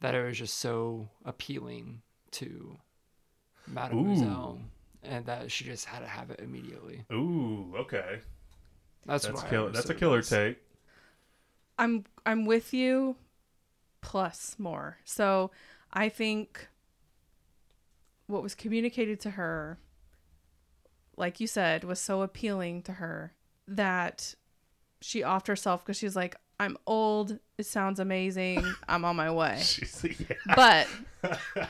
that it was just so appealing to Mademoiselle, and that she just had to have it immediately. Ooh, okay. That's, That's what I killer. That's a killer as. take. I'm I'm with you, plus more. So I think what was communicated to her, like you said, was so appealing to her that she offed herself because she's like, I'm old. It sounds amazing. I'm on my way. Yeah. But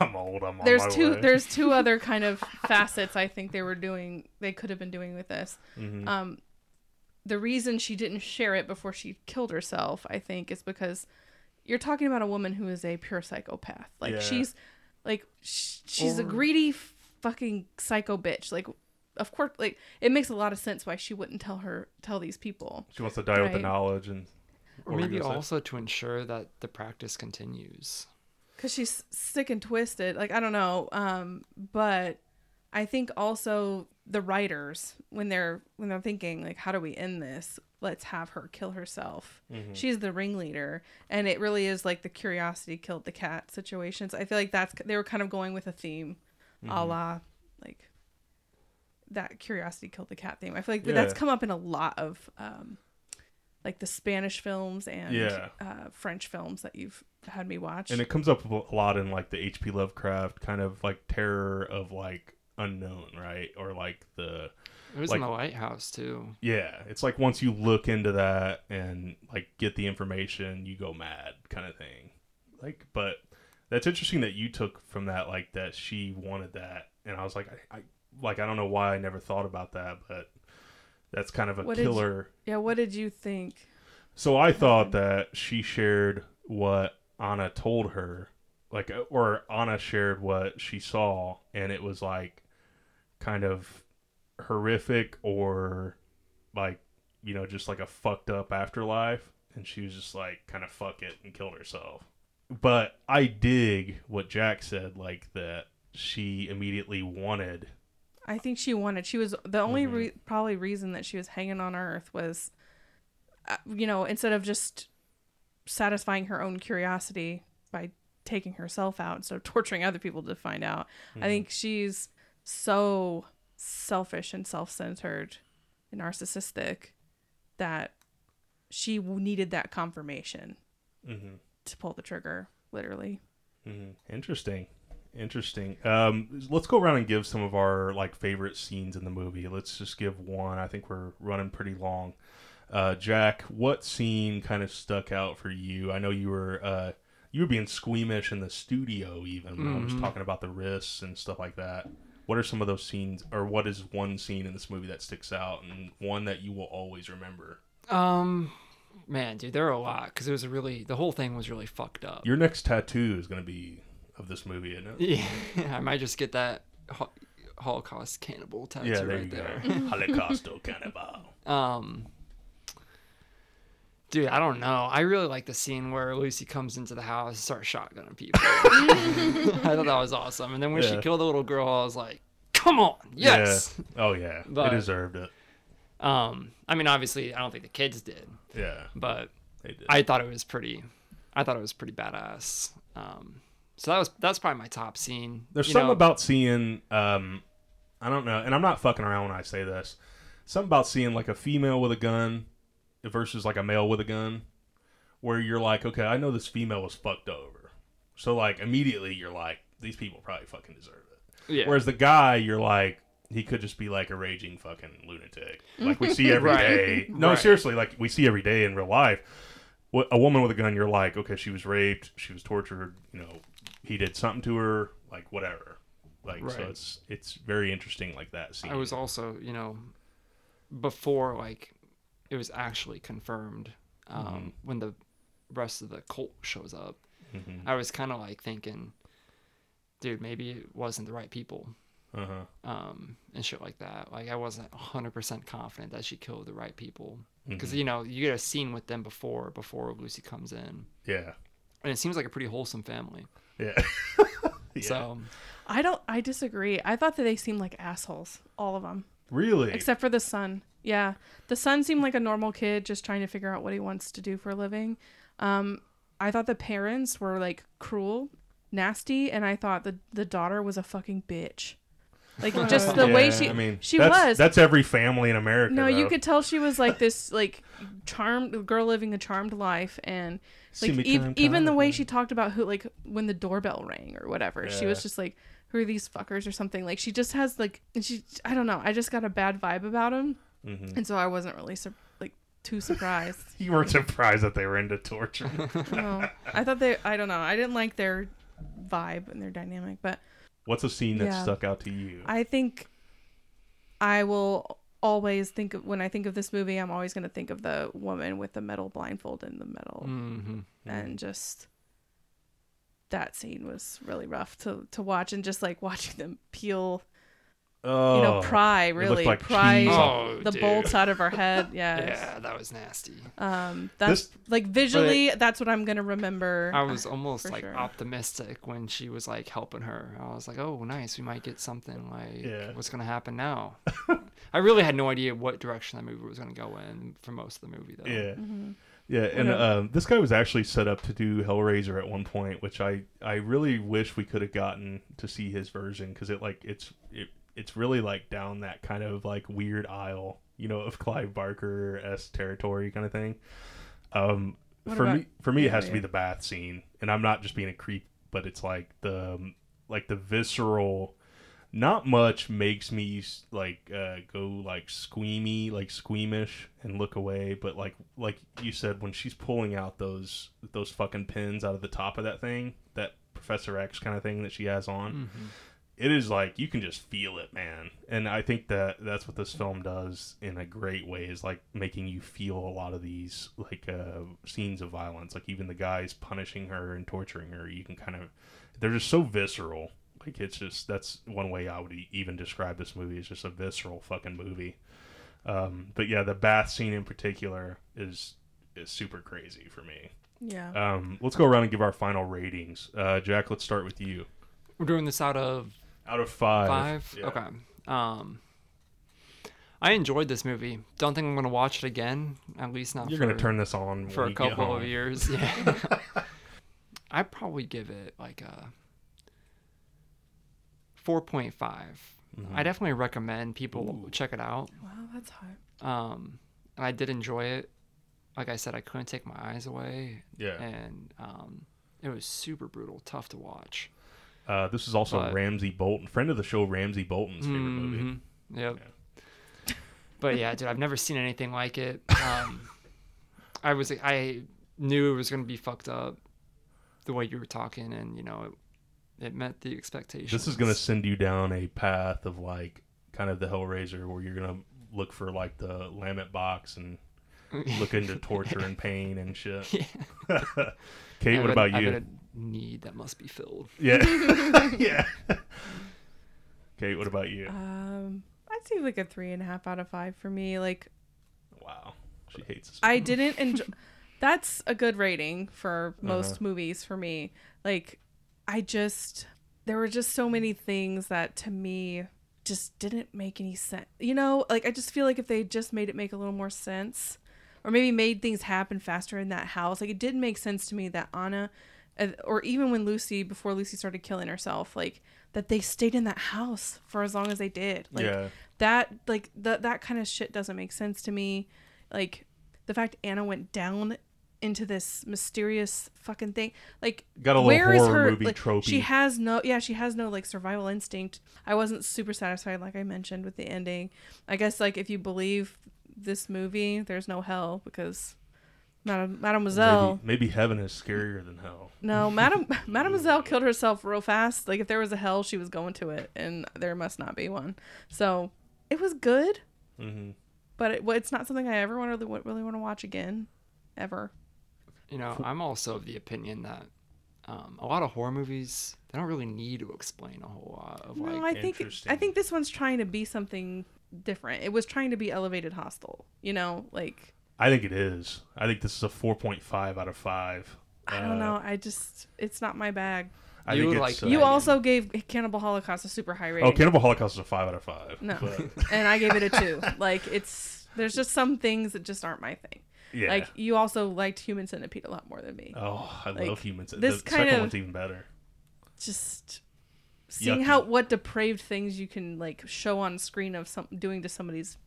I'm old. I'm on there's my two way. there's two other kind of facets I think they were doing they could have been doing with this. Mhm. Um the reason she didn't share it before she killed herself, I think, is because you're talking about a woman who is a pure psychopath. Like Yeah. she's like sh- she's a greedy fucking psycho bitch. Like of course like it makes a lot of sense why she wouldn't tell her tell these people. She wants to die with the knowledge and. Or what were you maybe gonna say? also to ensure that the practice continues. because she's sick and twisted like i don't know um but i think also the writers when they're when they're thinking like how do we end this let's have her kill herself Mm-hmm. she's the ringleader and it really is like the curiosity killed the cat situations i feel like that's they were kind of going with a theme Mm-hmm. a la like that curiosity killed the cat theme i feel like that's come up in a lot of um like the spanish films and Yeah. uh, french films that you've had me watch. and it comes up a lot in like the H.P. Lovecraft kind of like terror of like unknown, right? Or like the It was Like- in the lighthouse too. yeah, it's like once you look into that and like get the information, you go mad kind of thing. Like, but that's interesting that you took from that like that she wanted that, and I was like, I, I like I don't know why I never thought about that, but that's kind of a What did you- killer. yeah, what did you think? So I thought that she shared what Anna told her, like, uh, or Anna shared what she saw, and it was like kind of horrific or like, you know, just like a fucked up afterlife. And she was just like, kind of fuck it and killed herself. But I dig what Jack said, like, that she immediately wanted. I think she wanted. She was the only Mm-hmm. re- probably reason that she was hanging on Earth was, uh, you know, instead of just satisfying her own curiosity by taking herself out instead of torturing other people to find out. Mm-hmm. I think she's so selfish and self-centered and narcissistic that she needed that confirmation Mm-hmm. to pull the trigger, literally. Mhm. Interesting. Interesting. Um, let's go around and give some of our like favorite scenes in the movie. Let's just give one. I think we're running pretty long. Uh, Jack, what scene kind of stuck out for you? I know you were uh, you were being squeamish in the studio even when I was Mhm. talking about the wrists and stuff like that. What are some of those scenes, or what is one scene in this movie that sticks out and one that you will always remember? Um, man, dude, there are a lot because it was a really the whole thing was really fucked up. Your next tattoo is going to be of this movie, isn't it? Yeah, I might just get that ho- Holocaust cannibal tattoo Yeah, there right there. go. Holocausto cannibal. Um, dude, I don't know. I really like the scene where Lucy comes into the house and starts shotgunning people. I thought that was awesome. And then when she killed the little girl, I was like, "Come on, yes!" Yeah. Oh yeah. But- they deserved it. Um, I mean, obviously, I don't think the kids did, Yeah. but They did. I thought it was pretty. I thought it was pretty badass. Um, so that was that's probably my top scene. There's You something know, about seeing um I don't know, and I'm not fucking around when I say this. Something about seeing like a female with a gun versus like a male with a gun where you're like, okay, I know this female was fucked over. So like immediately you're like these people probably fucking deserve it. yeah. Whereas the guy you're like he could just be like a raging fucking lunatic. Like we see every Right. day. No, Right. seriously, like we see every day in real life. A woman with a gun, you're like, okay, she was raped, she was tortured, you know, he did something to her, like whatever. Like so it's it's very interesting like that scene. I was also, you know, before like it was actually confirmed um, Mm-hmm. when the rest of the cult shows up. Mhm. I was kind of like thinking, dude, maybe it wasn't the right people Uh-huh. um, and shit like that. Like I wasn't 100% confident that she killed the right people Mm-hmm. because you know you get a scene with them before before Lucy comes in, Yeah. and it seems like a pretty wholesome family. Yeah. Yeah. So I don't. I disagree. I thought that they seemed like assholes, all of them, Really? except for the son. Yeah, the son seemed like a normal kid, just trying to figure out what he wants to do for a living. Um, I thought the parents were like cruel, nasty, and I thought the the daughter was a fucking bitch. Like just the way she I mean, she that's, was. That's every family in America. no, you could tell she was like this like charmed girl living a charmed life and like See me ev- even the way she talked about who like when the doorbell rang or whatever she was just like who are these fuckers or something like she just has like and she i don't know i just got a bad vibe about him Mhm. and so i wasn't really sur- like too surprised You weren't surprised that they were into torture. no i thought they i don't know i didn't like their vibe and their dynamic but What's a scene that Yeah. stuck out to you? i think i will always think of when i think of this movie i'm always going to think of the woman with the metal blindfold in the metal mhm. and just that scene was really rough to to watch and just like watching them peel oh, you know pry really like pry. Oh, the dude. bolts out of her head yeah Yeah, that was nasty. um that's This- like visually that's what i'm gonna remember I was almost like sure. optimistic when she was like helping her. I was like, "Oh, nice, we might get something. Like, Yeah. what's gonna happen now?" I really had no idea what direction that movie was gonna go in for most of the movie, though. Yeah. Mm-hmm. Yeah, and Whatever. um, this guy was actually set up to do Hellraiser at one point, which I, I really wish we could have gotten to see his version because it like it's it, it's really like down that kind of like weird aisle, you know, of Clive Barker s territory kind of thing. Um, What for about- me, for me, it yeah, has to be the bath scene, and I'm not just being a creep, but it's like the um, like the visceral. Not much makes me like uh, go like squeamy, like squeamish, and look away. But like like you said, when she's pulling out those those fucking pins out of the top of that thing, that Professor X kind of thing that she has on, Mm-hmm. It is like you can just feel it, man. And I think that that's what this film does in a great way is like making you feel a lot of these like uh, scenes of violence. Like even the guys punishing her and torturing her, you can kind of they're just so visceral. Like it's just that's one way I would e- even describe this movie. It's just a visceral fucking movie. Um, but yeah, the bath scene in particular is is super crazy for me. Yeah. Um, let's go around and give our final ratings. Uh, Jack, let's start with you. We're doing this out of Out of five. five. Yeah. Okay. Um, I enjoyed this movie. Don't think I'm gonna watch it again. At least not. You're for, gonna turn this on for a couple of years. Yeah. I probably give it like a four point five. Mm-hmm. I definitely recommend people check it out. wow, that's high. Um, and I did enjoy it. Like I said, I couldn't take my eyes away, Yeah. and um, it was super brutal, tough to watch. Uh, this is also But- Ramsay Bolton, friend of the show, Ramsay Bolton's favorite movie. Mhm. Yep. But yeah, dude, I've never seen anything like it. Um, I was I knew it was gonna be fucked up, the way you were talking, and you know it, it met the expectations. This is gonna send you down a path of like kind of the Hellraiser, where you're gonna look for like the Lament box and look into torture and pain and shit. Kate, I've what got- about I've you? got a need that must be filled. Yeah, yeah. Kate, what about you? Um, I'd say like a three and a half out of five for me. Like wow, she hates this. I didn't enjoy. That's a good rating for most Uh-huh. movies for me. Like, I just there were just so many things that to me just didn't make any sense. You know, like I just feel like if they just made it make a little more sense, or maybe made things happen faster in that house. Like it didn't make sense to me that Anna, uh, or even when Lucie before Lucie started killing herself, like that they stayed in that house for as long as they did. Like, yeah, that like that that kind of shit doesn't make sense to me like the fact anna went down into this mysterious fucking thing like Got a little where is horror her movie like, tropey. she has no yeah she has no like survival instinct i wasn't super satisfied like i mentioned with the ending i guess like if you believe this movie there's no hell because Madam, Mademoiselle, maybe, maybe heaven is scarier than hell. no, Madam, Mademoiselle killed herself real fast. Like if there was a hell, she was going to it, and there must not be one. So it was good, hmm but it, it's not something I ever want to really, really want to watch again, ever. You know, I'm also of the opinion that um, a lot of horror movies they don't really need to explain a whole lot of No, like I think I think this one's trying to be something different. It was trying to be elevated Hostel. You know, like I think it is. I think this is a 4.5 out of five. I Uh, don't know. I just it's not my bag. I You think like uh, You Megan. also gave Cannibal Holocaust a super high rating. Oh, Cannibal Holocaust is a five out of five. No, but, and I gave it a two. Like it's there's just some things that just aren't my thing. yeah. Like you also liked Human Centipede a lot more than me. oh, I like, love humans. this the kind second of- one's even better. Just seeing Yucky. how what depraved things you can like show on screen of some doing to somebody's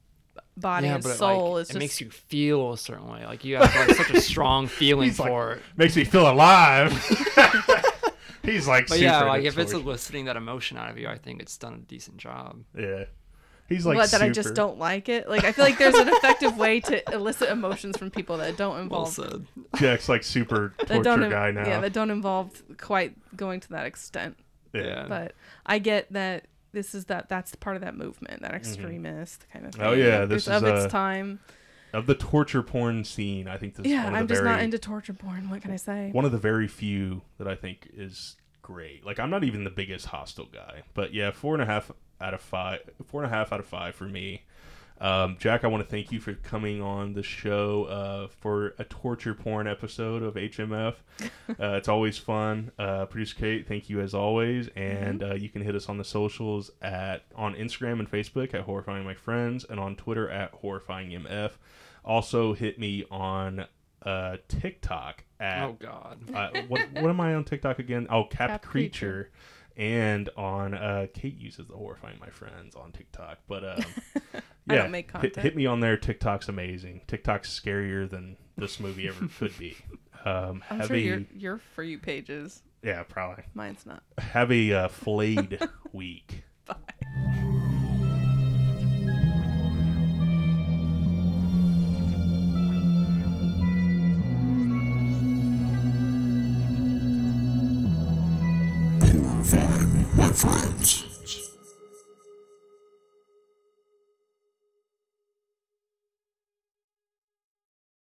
body and but it, soul like, is it just makes you feel a certain way. Like you have like, such a strong feeling He's like- for it. Makes me feel alive. He's like, But super yeah, like if it's eliciting that emotion out of you, I think it's done a decent job. yeah. He's like what that I just don't like it. Like I feel like there's an effective way to elicit emotions from people that don't Well involve said. Jack's like super torture don't guy now. yeah that don't involve quite going to that extent. Yeah. But I get that this is that that's part of that movement, that extremist kind of thing. Mm-hmm. Oh, yeah, this it's of is, its time. Of the torture porn scene, I think this is Yeah, one of I'm just very not into torture porn. What can I say? one of the very few that I think is great. Like I'm not even the biggest Hostel guy, but yeah, four and a half out of five. Four and a half out of five for me. Um, Jack, I want to thank you for coming on the show uh, for a torture porn episode of HMF. uh, it's always fun. Uh, Producer Kate, thank you as always, and uh, you can hit us on the socials at on Instagram and Facebook at Horrifying My Friends, and on Twitter at Horrifying MF. Also, hit me on uh, TikTok at Oh God. uh, what what am I on TikTok again? Oh, Cap, Cap Creature. And on uh, Kate uses the horrifying my friends on TikTok, but um, I don't make hit- content. Hit, me on there. TikTok's amazing. TikTok's scarier than this movie ever could be. Um, I'm have sure a, your your for you pages. yeah, probably. Mine's not. Have a uh, flayed week. Horrifying, my friends.